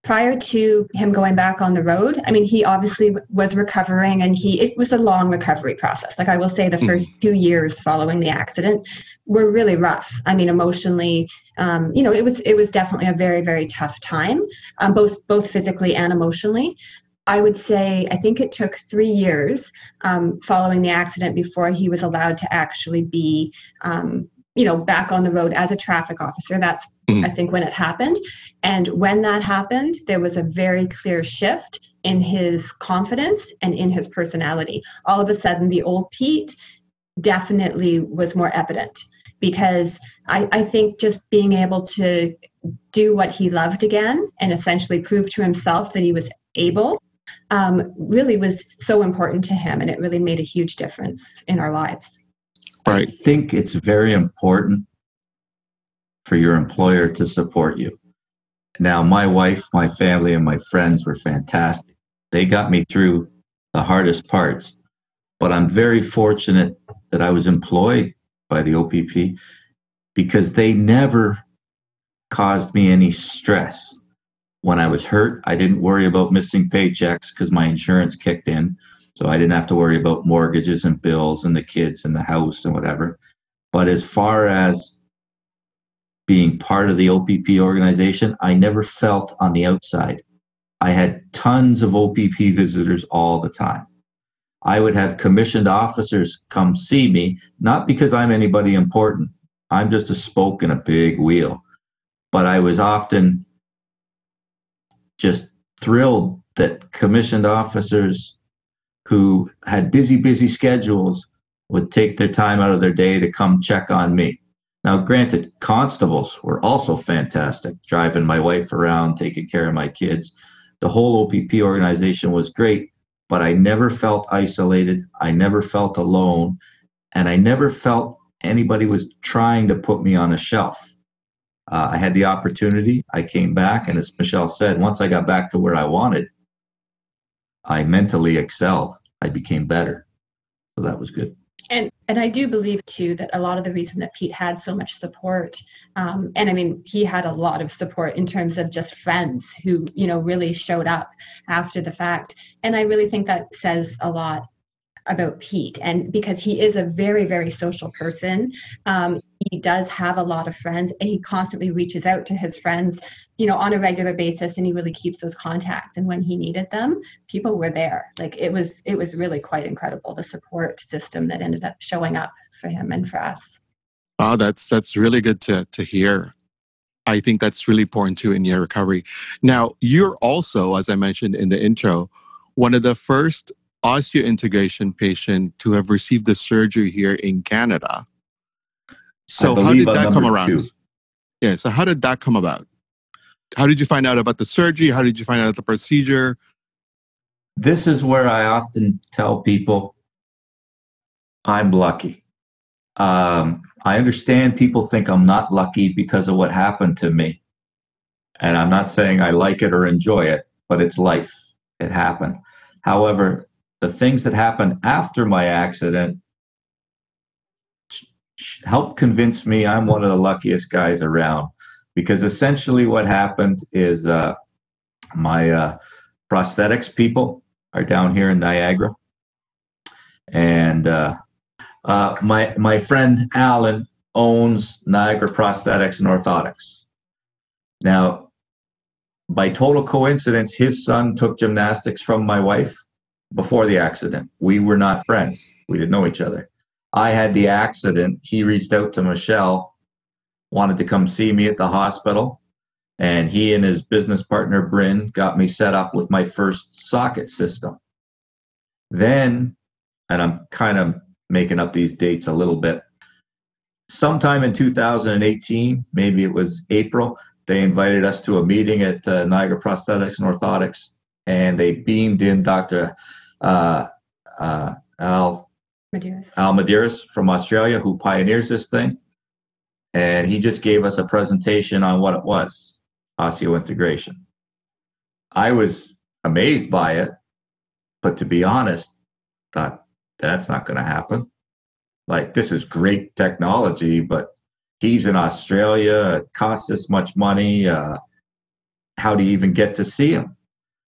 prior to him going back on the road i mean he obviously was recovering and he it was a long recovery process. Like i will say the mm-hmm. first two years following the accident were really rough. I mean emotionally um, you know it was it was definitely a very very tough time um, both both physically and emotionally. I would say I think it took three years um, following the accident before he was allowed to actually be um, you know back on the road as a traffic officer. That's mm-hmm. i think when it happened. And when that happened there was a very clear shift in his confidence and in his personality. All of a sudden the old pete definitely was more evident because I, I think just being able to do what he loved again and essentially prove to himself that he was able um, really was so important to him. And it really made a huge difference in our lives Right. I think it's very important for your employer to support you. Now, my wife, my family, and my friends were fantastic. They got me through the hardest parts. But I'm very fortunate that I was employed by the OPP because they never caused me any stress. When I was hurt, I didn't worry about missing paychecks because my insurance kicked in. So I didn't have to worry about mortgages and bills and the kids and the house and whatever. But as far as being part of the OPP organization, I never felt on the outside. I had tons of OPP visitors all the time. I would have commissioned officers come see me, not because I'm anybody important. I'm just a spoke in a big wheel. But I was often just thrilled that commissioned officers who had busy, busy schedules would take their time out of their day to come check on me. Now, granted, constables were also fantastic, driving my wife around, taking care of my kids. The whole OPP organization was great, but I never felt isolated. I never felt alone. And I never felt anybody was trying to put me on a shelf. Uh, I had the opportunity. I came back, and as Michelle said, once I got back to where I wanted, I mentally excelled. I became better. So that was good. And and I do believe too that a lot of the reason that Pete had so much support, um, and I mean he had a lot of support in terms of just friends who you know really showed up after the fact, and I really think that says a lot about Pete, and because he is a very, very social person, um, he does have a lot of friends, and he constantly reaches out to his friends, you know, on a regular basis, and he really keeps those contacts. And when he needed them, people were there. Like it was, it was really quite incredible the support system that ended up showing up for him and for us. Oh, that's that's really good to to hear. I think that's really important too in your recovery. Now, you're also, as I mentioned in the intro, one of the first osseointegration patient to have received the surgery here in Canada. So how did that come around? Two. Yeah, so how did that come about? How did you find out about the surgery? How did you find out the procedure? This is where I often tell people I'm lucky. Um, I understand people think I'm not lucky because of what happened to me. And I'm not saying I like it or enjoy it, but it's life. It happened. However, the things that happened after my accident helped convince me I'm one of the luckiest guys around. Because essentially, what happened is uh, my uh, prosthetics people are down here in Niagara, and uh, uh my my friend Alan owns Niagara Prosthetics and Orthotics. Now, by total coincidence, his son took gymnastics from my wife before the accident. We were not friends. We didn't know each other. I had the accident. He reached out to Michelle, wanted to come see me at the hospital, and he and his business partner Bryn got me set up with my first socket system. Then, and I'm kind of making up these dates a little bit. Sometime in 2018, maybe it was April, they invited us to a meeting at uh, Niagara Prosthetics and Orthotics and they beamed in Dr. Uh, uh, Al Muderis. Al Muderis from Australia, who pioneers this thing, and he just gave us a presentation on what it was, osseointegration. I was amazed by it, but to be honest, thought that's not going to happen. Like this is great technology, but he's in Australia. It costs this much money. Uh, how do you even get to see him?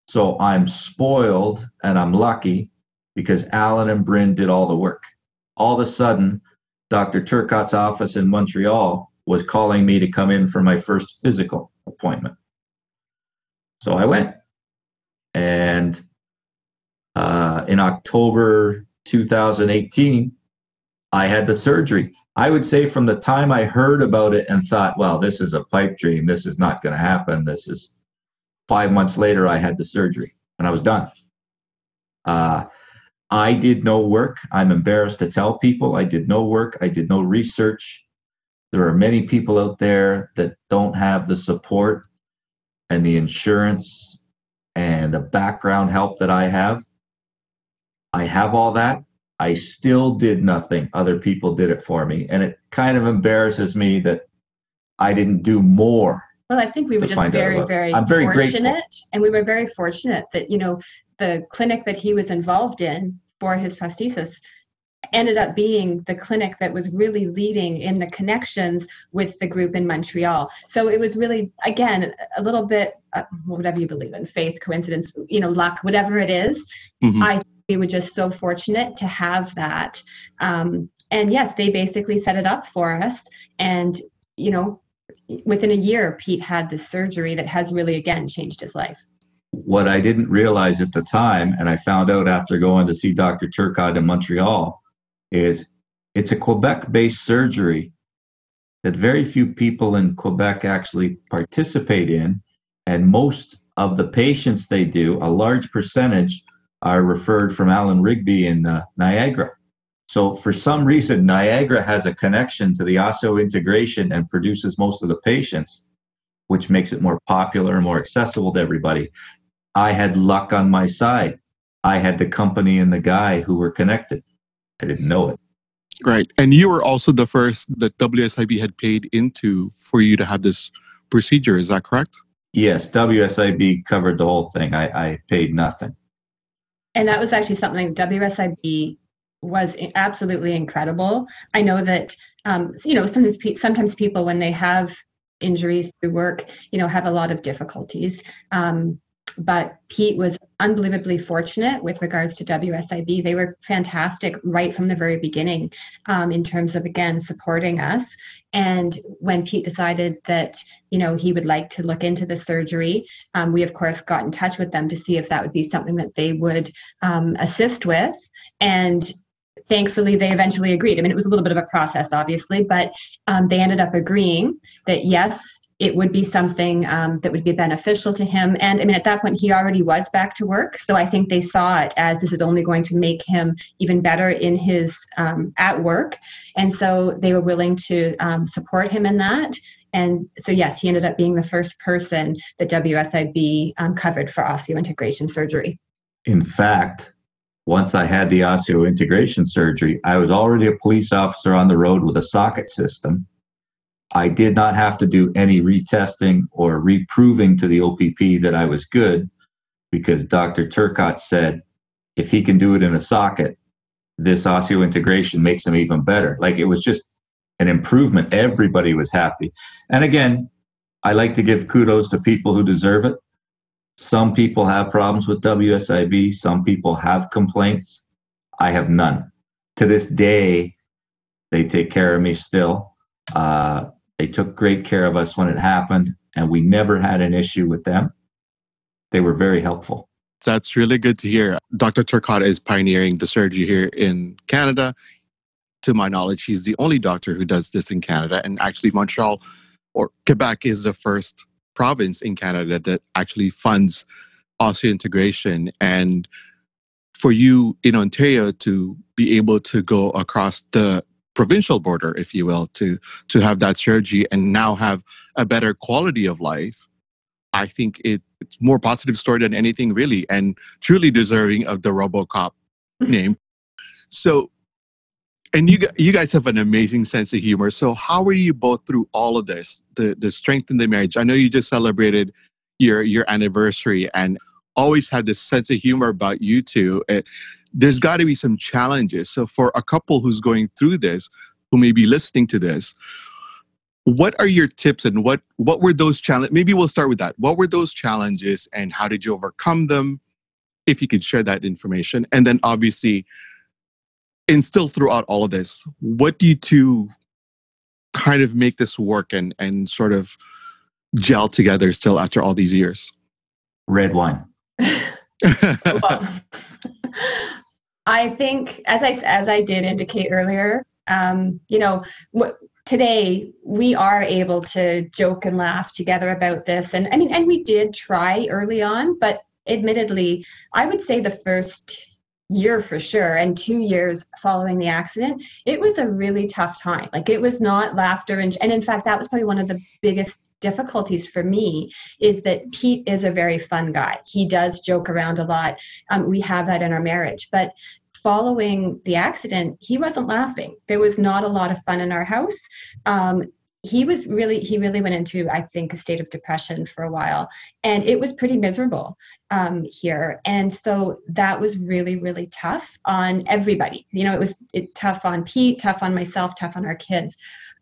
So I'm spoiled and I'm lucky because Alan and Bryn did all the work. All of a sudden, Dr. Turcotte's office in Montreal was calling me to come in for my first physical appointment. So I went. And uh, in October 2018, I had the surgery. I would say from the time I heard about it and thought, well, this is a pipe dream. This is not going to happen. This is Five months later, I had the surgery and I was done. Uh, I did no work. I'm embarrassed to tell people I did no work. I did no research. There are many people out there that don't have the support and the insurance and the background help that I have. I have all that. I still did nothing. Other people did it for me. And it kind of embarrasses me that I didn't do more well, I think we were just very, very, I'm very fortunate, grateful. and we were very fortunate that you know the clinic that he was involved in for his prosthesis ended up being the clinic that was really leading in the connections with the group in Montreal. So it was really, again, a little bit, uh, whatever you believe in, faith, coincidence, you know, luck, whatever it is. Mm-hmm. I we were just so fortunate to have that. Um, and yes, they basically set it up for us, and you know, within a year, Pete had this surgery that has really again changed his life. What I didn't realize at the time, and I found out after going to see Dr. Turcotte in Montreal, is it's a Quebec based surgery that very few people in Quebec actually participate in. And most of the patients they do, a large percentage, are referred from Alan Rigby in uh, Niagara. So for some reason, Niagara has a connection to the osseointegration and produces most of the patients, which makes it more popular and more accessible to everybody. I had luck on my side. I had the company and the guy who were connected. I didn't know it. Right. And you were also the first that WSIB had paid into for you to have this procedure. Is that correct? Yes, WSIB covered the whole thing. I, I paid nothing. And that was actually something WSIB was absolutely incredible. I know that um, you know sometimes sometimes people when they have injuries through work, you know, have a lot of difficulties. Um, but Pete was unbelievably fortunate with regards to WSIB. They were fantastic right from the very beginning um, in terms of, again, supporting us. And when Pete decided that, you know, he would like to look into the surgery, um, we, of course, got in touch with them to see if that would be something that they would um, assist with. And thankfully they eventually agreed. I mean, it was a little bit of a process, obviously, but um, they ended up agreeing that yes, it would be something um, that would be beneficial to him. And I mean, at that point, he already was back to work. So I think they saw it as this is only going to make him even better in his um, at work. And so they were willing to um, support him in that. And so, yes, he ended up being the first person that WSIB um, covered for osseointegration surgery. In fact, once I had the osseointegration surgery, I was already a police officer on the road with a socket system I did not have to do any retesting or reproving to the OPP that I was good because Dr. Turcotte said if he can do it in a socket, this osseointegration makes him even better. Like it was just an improvement. Everybody was happy. And again, I like to give kudos to people who deserve it. Some people have problems with WSIB, some people have complaints. I have none. To this day, they take care of me still. Uh, they took great care of us when it happened, and we never had an issue with them. They were very helpful. That's really good to hear. Dr. Turcotte is pioneering the surgery here in Canada. To my knowledge, he's the only doctor who does this in Canada. And actually, Montreal or Quebec is the first province in Canada that actually funds osseointegration. And for you in Ontario to be able to go across the provincial border, if you will, to to have that surgery and now have a better quality of life. I think it, it's more positive story than anything really, and truly deserving of the RoboCop name. So, and you you guys have an amazing sense of humor. So, how are you both through all of this? The the strength in the marriage. I know you just celebrated your your anniversary and always had this sense of humor about you two. It, there's got to be some challenges. So, for a couple who's going through this, who may be listening to this, what are your tips and what what were those challenges? Maybe we'll start with that. What were those challenges and how did you overcome them? If you could share that information, and then obviously, and still throughout all of this, what do you two kind of make this work and and sort of gel together still after all these years? Red wine. I think, as I as I did indicate earlier, um, you know, what today we are able to joke and laugh together about this, and I mean, and we did try early on, but admittedly, I would say the first year for sure and two years following the accident it was a really tough time like it was not laughter and, and in fact that was probably one of the biggest difficulties for me is that Pete is a very fun guy. He does joke around a lot. Um, we have that in our marriage. But following the accident, he wasn't laughing. There was not a lot of fun in our house. Um, he was really he really went into i think a state of depression for a while and it was pretty miserable um, here and so that was really really tough on everybody you know it was it, tough on pete tough on myself tough on our kids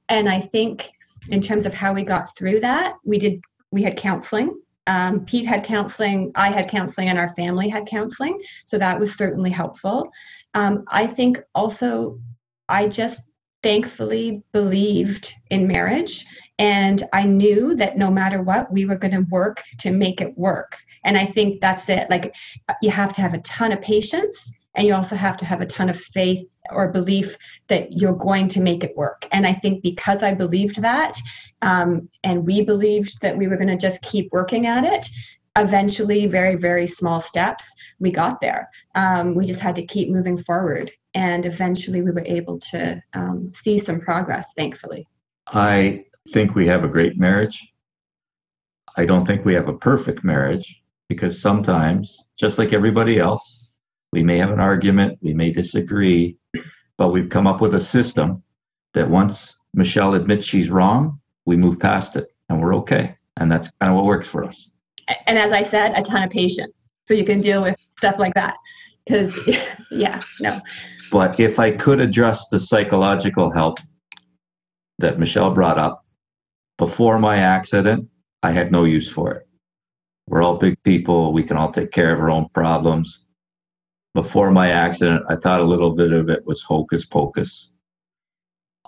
and i think in terms of how we got through that, we did we had counseling. Um, Pete had counseling, I had counseling, and our family had counseling. So that was certainly helpful. Um, I think also I just thankfully believed in marriage and I knew that no matter what, we were going to work to make it work. And I think that's it. Like, you have to have a ton of patience and you also have to have a ton of faith or belief that you're going to make it work. And I think because I believed that, um, and we believed that we were going to just keep working at it, eventually, very, very small steps, we got there. Um, we just had to keep moving forward. And eventually, we were able to um, see some progress, thankfully. I think we have a great marriage. I don't think we have a perfect marriage because sometimes, just like everybody else, we may have an argument, we may disagree, but we've come up with a system that once Michelle admits she's wrong, we move past it and we're okay. And that's kind of what works for us. And as I said, a ton of patience. So you can deal with stuff like that. Because, yeah, no. But if I could address the psychological help that Michelle brought up, before my accident, I had no use for it. We're all big people. We can all take care of our own problems. Before my accident, I thought a little bit of it was hocus pocus.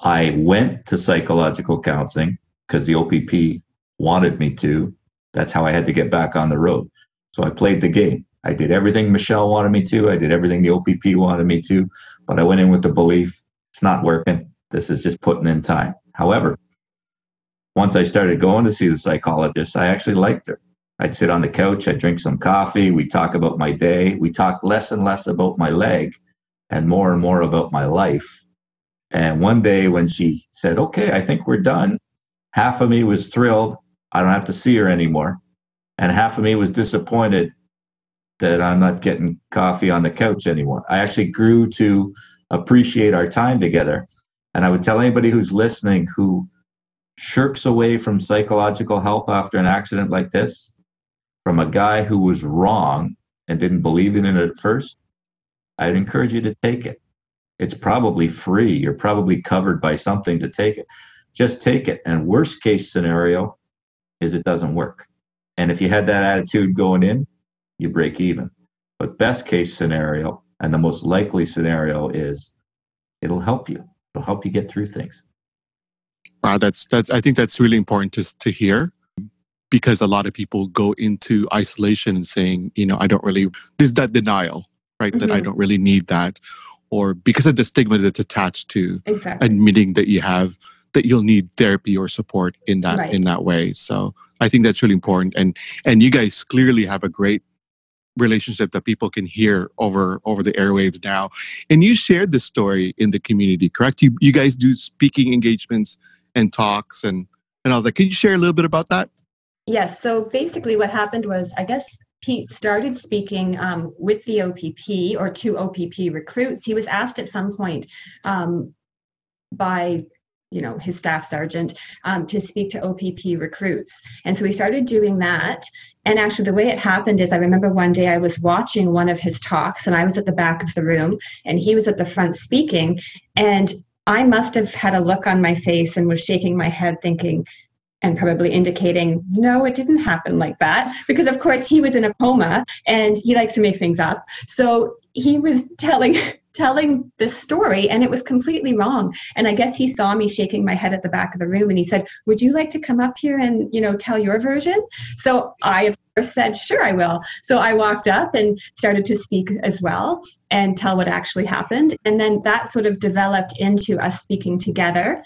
I went to psychological counseling because the OPP wanted me to. That's how I had to get back on the road. So I played the game. I did everything Michelle wanted me to. I did everything the OPP wanted me to. But I went in with the belief it's not working. This is just putting in time. However, once I started going to see the psychologist, I actually liked her. I'd sit on the couch, I'd drink some coffee, we'd talk about my day, we talk less and less about my leg and more and more about my life. And one day when she said, Okay, I think we're done, half of me was thrilled. I don't have to see her anymore. And half of me was disappointed that I'm not getting coffee on the couch anymore. I actually grew to appreciate our time together. And I would tell anybody who's listening who shirks away from psychological help after an accident like this from a guy who was wrong and didn't believe in it at first, I'd encourage you to take it. It's probably free. You're probably covered by something to take it. Just take it. And worst case scenario is it doesn't work. And if you had that attitude going in, you break even. But best case scenario and the most likely scenario is it'll help you. It'll help you get through things. Wow, that's that's. I think that's really important to to hear because a lot of people go into isolation and saying, you know, I don't really. There's that denial, right? Mm-hmm. That I mm-hmm. don't really need that, or because of the stigma that's attached to exactly. admitting that you have that you'll need therapy or support in that right. in that way. So I think that's really important, and and you guys clearly have a great relationship that people can hear over over the airwaves now and you shared this story in the community correct you you guys do speaking engagements and talks and and I was like, can you share a little bit about that? Yes. So basically, what happened was, I guess Pete started speaking um, with the OPP or to OPP recruits. He was asked at some point um, by you know his staff sergeant um, to speak to opp recruits and so we started doing that and actually the way it happened is i remember one day i was watching one of his talks and i was at the back of the room and he was at the front speaking and I must have had a look on my face and was shaking my head, thinking, and probably indicating, no, it didn't happen like that. Because, of course, he was in a coma and he likes to make things up. So he was telling telling this story and it was completely wrong. And i guess he saw me shaking my head at the back of the room and he said would you like to come up here and you know tell your version? So i of course said sure i will. So i walked up and started to speak as well and tell what actually happened. And then that sort of developed into us speaking together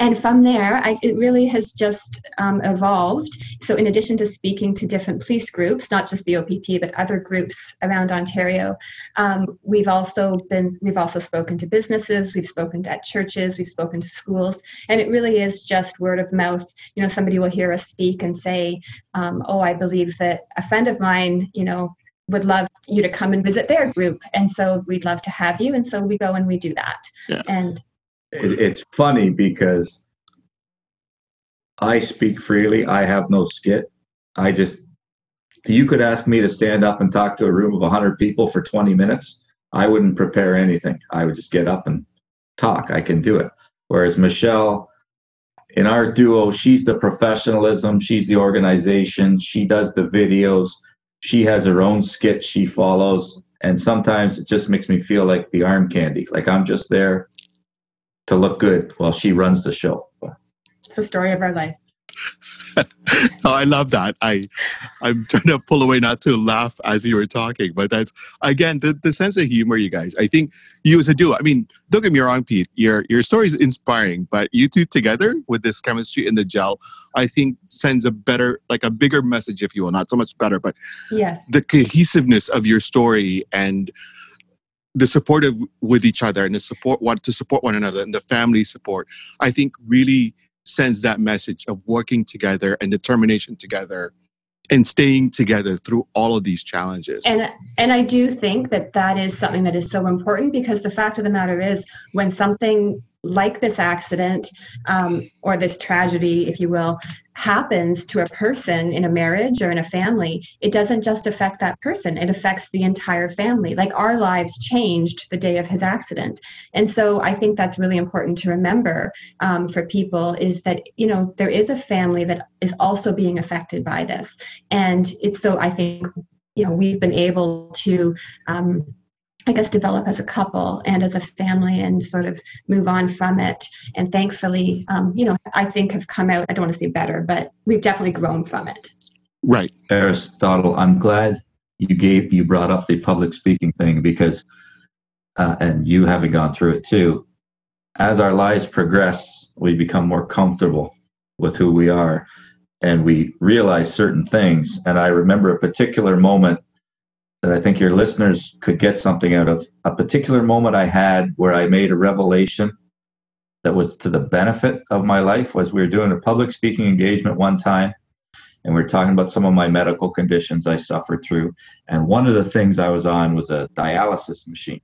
and from there, I, it really has just um, evolved. So, in addition to speaking to different police groups, not just the OPP, but other groups around Ontario, um, we've also been we've also spoken to businesses, we've spoken to churches, we've spoken to schools, and it really is just word of mouth. You know, somebody will hear us speak and say, um, "Oh, I believe that a friend of mine, you know." would love you to come and visit their group and so we'd love to have you and so we go and we do that yeah. and it, it's funny because I speak freely. I have no skit. I just, you could ask me to stand up and talk to a room of 100 people for 20 minutes. I wouldn't prepare anything. I would just get up and talk. I can do it. Whereas Michelle, in our duo, she's the professionalism, she's the organization, she does the videos, she has her own skit she follows. And sometimes it just makes me feel like the arm candy. Like I'm just there to look good while she runs the show. It's the story of our life. oh, I love that. I I'm trying to pull away not to laugh as you were talking, but that's again the, the sense of humor, you guys. I think you as a duo. I mean, don't get me wrong, Pete. Your your story is inspiring, but you two together with this chemistry in the gel, I think sends a better, like a bigger message, if you will. Not so much better, but yes, the cohesiveness of your story and the support of with each other and the support what to support one another and the family support. I think really sends that message of working together and determination together and staying together through all of these challenges. And and I do think that that is something that is so important because the fact of the matter is when something like this accident um, or this tragedy, if you will, happens to a person in a marriage or in a family, it doesn't just affect that person, it affects the entire family. Like our lives changed the day of his accident. And so I think that's really important to remember um, for people is that, you know, there is a family that is also being affected by this. And it's so, I think, you know, we've been able to. Um, I guess, develop as a couple and as a family and sort of move on from it. And thankfully, um, you know, I think have come out, I don't want to say better, but we've definitely grown from it. Right. Aristotle, I'm glad you gave, you brought up the public speaking thing because, uh, and you having gone through it too, as our lives progress, we become more comfortable with who we are and we realize certain things. And I remember a particular moment that I think your listeners could get something out of. A particular moment I had where I made a revelation that was to the benefit of my life was we were doing a public speaking engagement one time and we were talking about some of my medical conditions I suffered through. And one of the things I was on was a dialysis machine.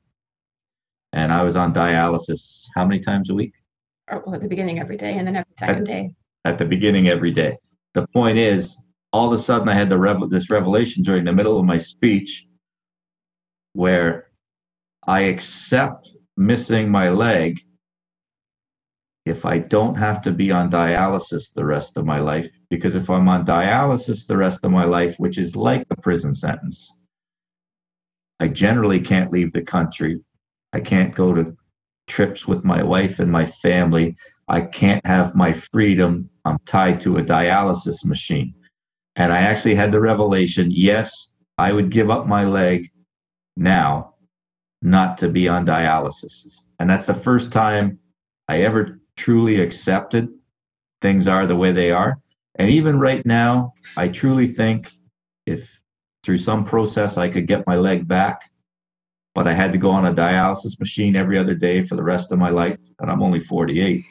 And I was on dialysis how many times a week? Oh, well, at the beginning every day and then every second at, day. At the beginning every day. The point is, all of a sudden I had the revel- this revelation during the middle of my speech where I accept missing my leg if I don't have to be on dialysis the rest of my life. Because if I'm on dialysis the rest of my life, which is like a prison sentence, I generally can't leave the country. I can't go to trips with my wife and my family. I can't have my freedom. I'm tied to a dialysis machine. And I actually had the revelation yes, I would give up my leg now not to be on dialysis. And that's the first time I ever truly accepted things are the way they are. And even right now, I truly think if through some process I could get my leg back, but I had to go on a dialysis machine every other day for the rest of my life, and I'm only 48.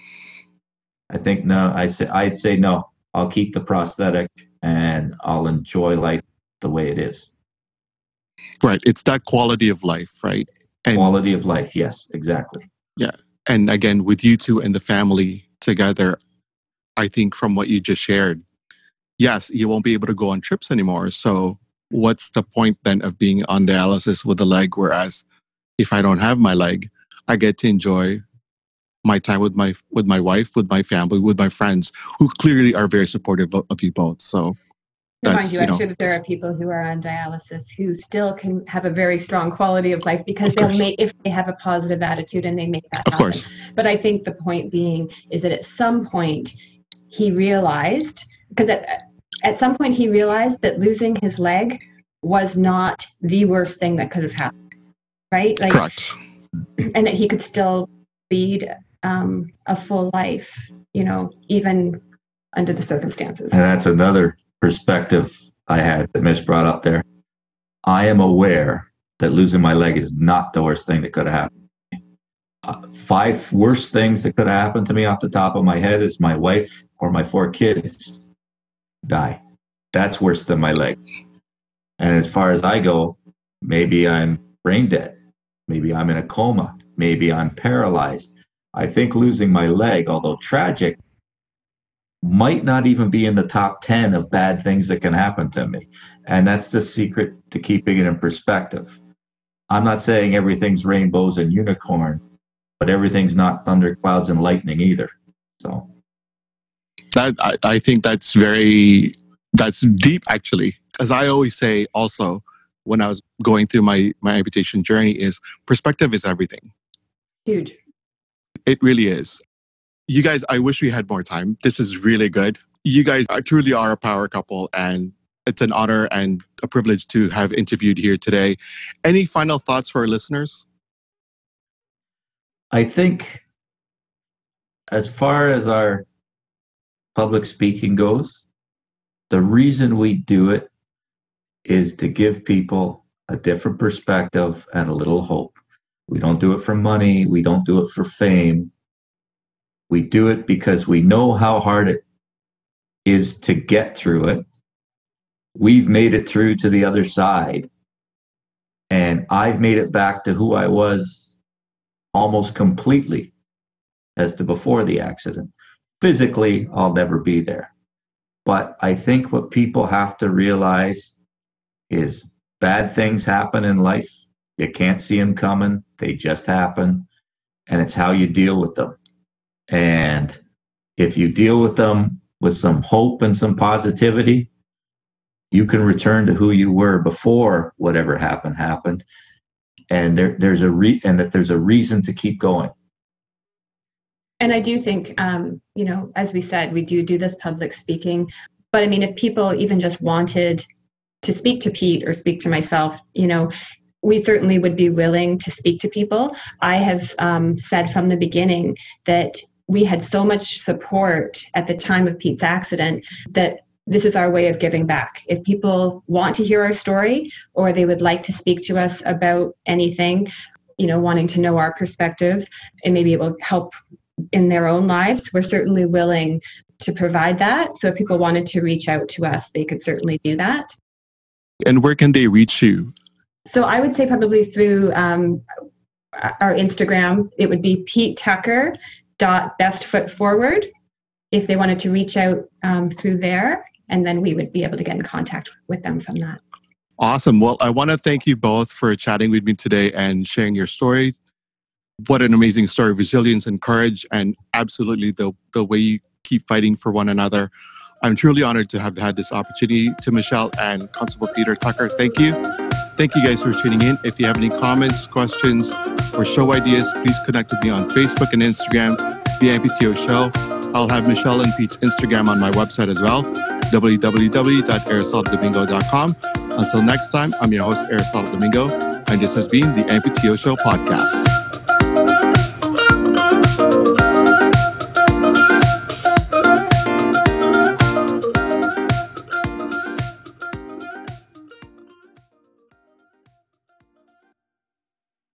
I think no, I say I'd say no. I'll keep the prosthetic and I'll enjoy life the way it is. Right. It's that quality of life, right? And quality of life, yes, exactly. Yeah. And again, with you two and the family together, I think from what you just shared, yes, you won't be able to go on trips anymore. So what's the point then of being on dialysis with a leg? Whereas if I don't have my leg, I get to enjoy my time with my with my wife, with my family, with my friends, who clearly are very supportive of, of you both. So, mind you, I'm sure that there are people who are on dialysis who still can have a very strong quality of life because of they'll course. make if they have a positive attitude and they make that. Of happen. course. But I think the point being is that at some point he realized because at at some point he realized that losing his leg was not the worst thing that could have happened. Right? Like, Correct. And that he could still lead um, a full life, you know, even under the circumstances. And that's another perspective I had that Miss brought up there. I am aware that losing my leg is not the worst thing that could have happened. Uh, five worst things that could have happened to me off the top of my head is my wife or my four kids die. That's worse than my leg. And as far as I go, maybe I'm brain dead. Maybe I'm in a coma. Maybe I'm paralyzed. I think losing my leg, although tragic, might not even be in the top 10 of bad things that can happen to me. And that's the secret to keeping it in perspective. I'm not saying everything's rainbows and unicorn, but everything's not thunder, clouds, and lightning either. So that I, I think that's very that's deep actually. As I always say also when I was going through my my amputation journey is perspective is everything. Huge It really is. You guys, I wish we had more time. This is really good. You guys are, truly are a power couple, and it's an honor and a privilege to have interviewed here today. Any final thoughts for our listeners? I think, as far as our public speaking goes, the reason we do it is to give people a different perspective and a little hope. We don't do it for money, we don't do it for fame. We do it because we know how hard it is to get through it. We've made it through to the other side. And I've made it back to who I was almost completely as to before the accident. Physically, I'll never be there. But I think what people have to realize is bad things happen in life. You can't see them coming, they just happen. And it's how you deal with them. And if you deal with them with some hope and some positivity, you can return to who you were before whatever happened happened. And there, there's a re- and that there's a reason to keep going. And I do think, um, you know, as we said, we do do this public speaking. But I mean, if people even just wanted to speak to Pete or speak to myself, you know, we certainly would be willing to speak to people. I have um, said from the beginning that we had so much support at the time of Pete's accident that this is our way of giving back. If people want to hear our story or they would like to speak to us about anything, you know, wanting to know our perspective and maybe it will help in their own lives, we're certainly willing to provide that. So if people wanted to reach out to us, they could certainly do that. And where can they reach you? So I would say probably through um, our Instagram, it would be Pete Tucker dot best foot forward if they wanted to reach out um, through there. And then we would be able to get in contact with them from that. Awesome. Well i want to thank you both for chatting with me today and sharing your story. What an amazing story of resilience and courage and absolutely the, the way you keep fighting for one another. I'm truly honored to have had this opportunity to michelle and constable peter tucker. Thank you thank you guys for tuning in. If you have any comments questions or show ideas please connect with me on facebook and instagram the amputee show. I'll have michelle and pete's instagram on my website as well www.aristotle.domingo.com until next time i'm your host aristotle domingo and this has been the amputee show podcast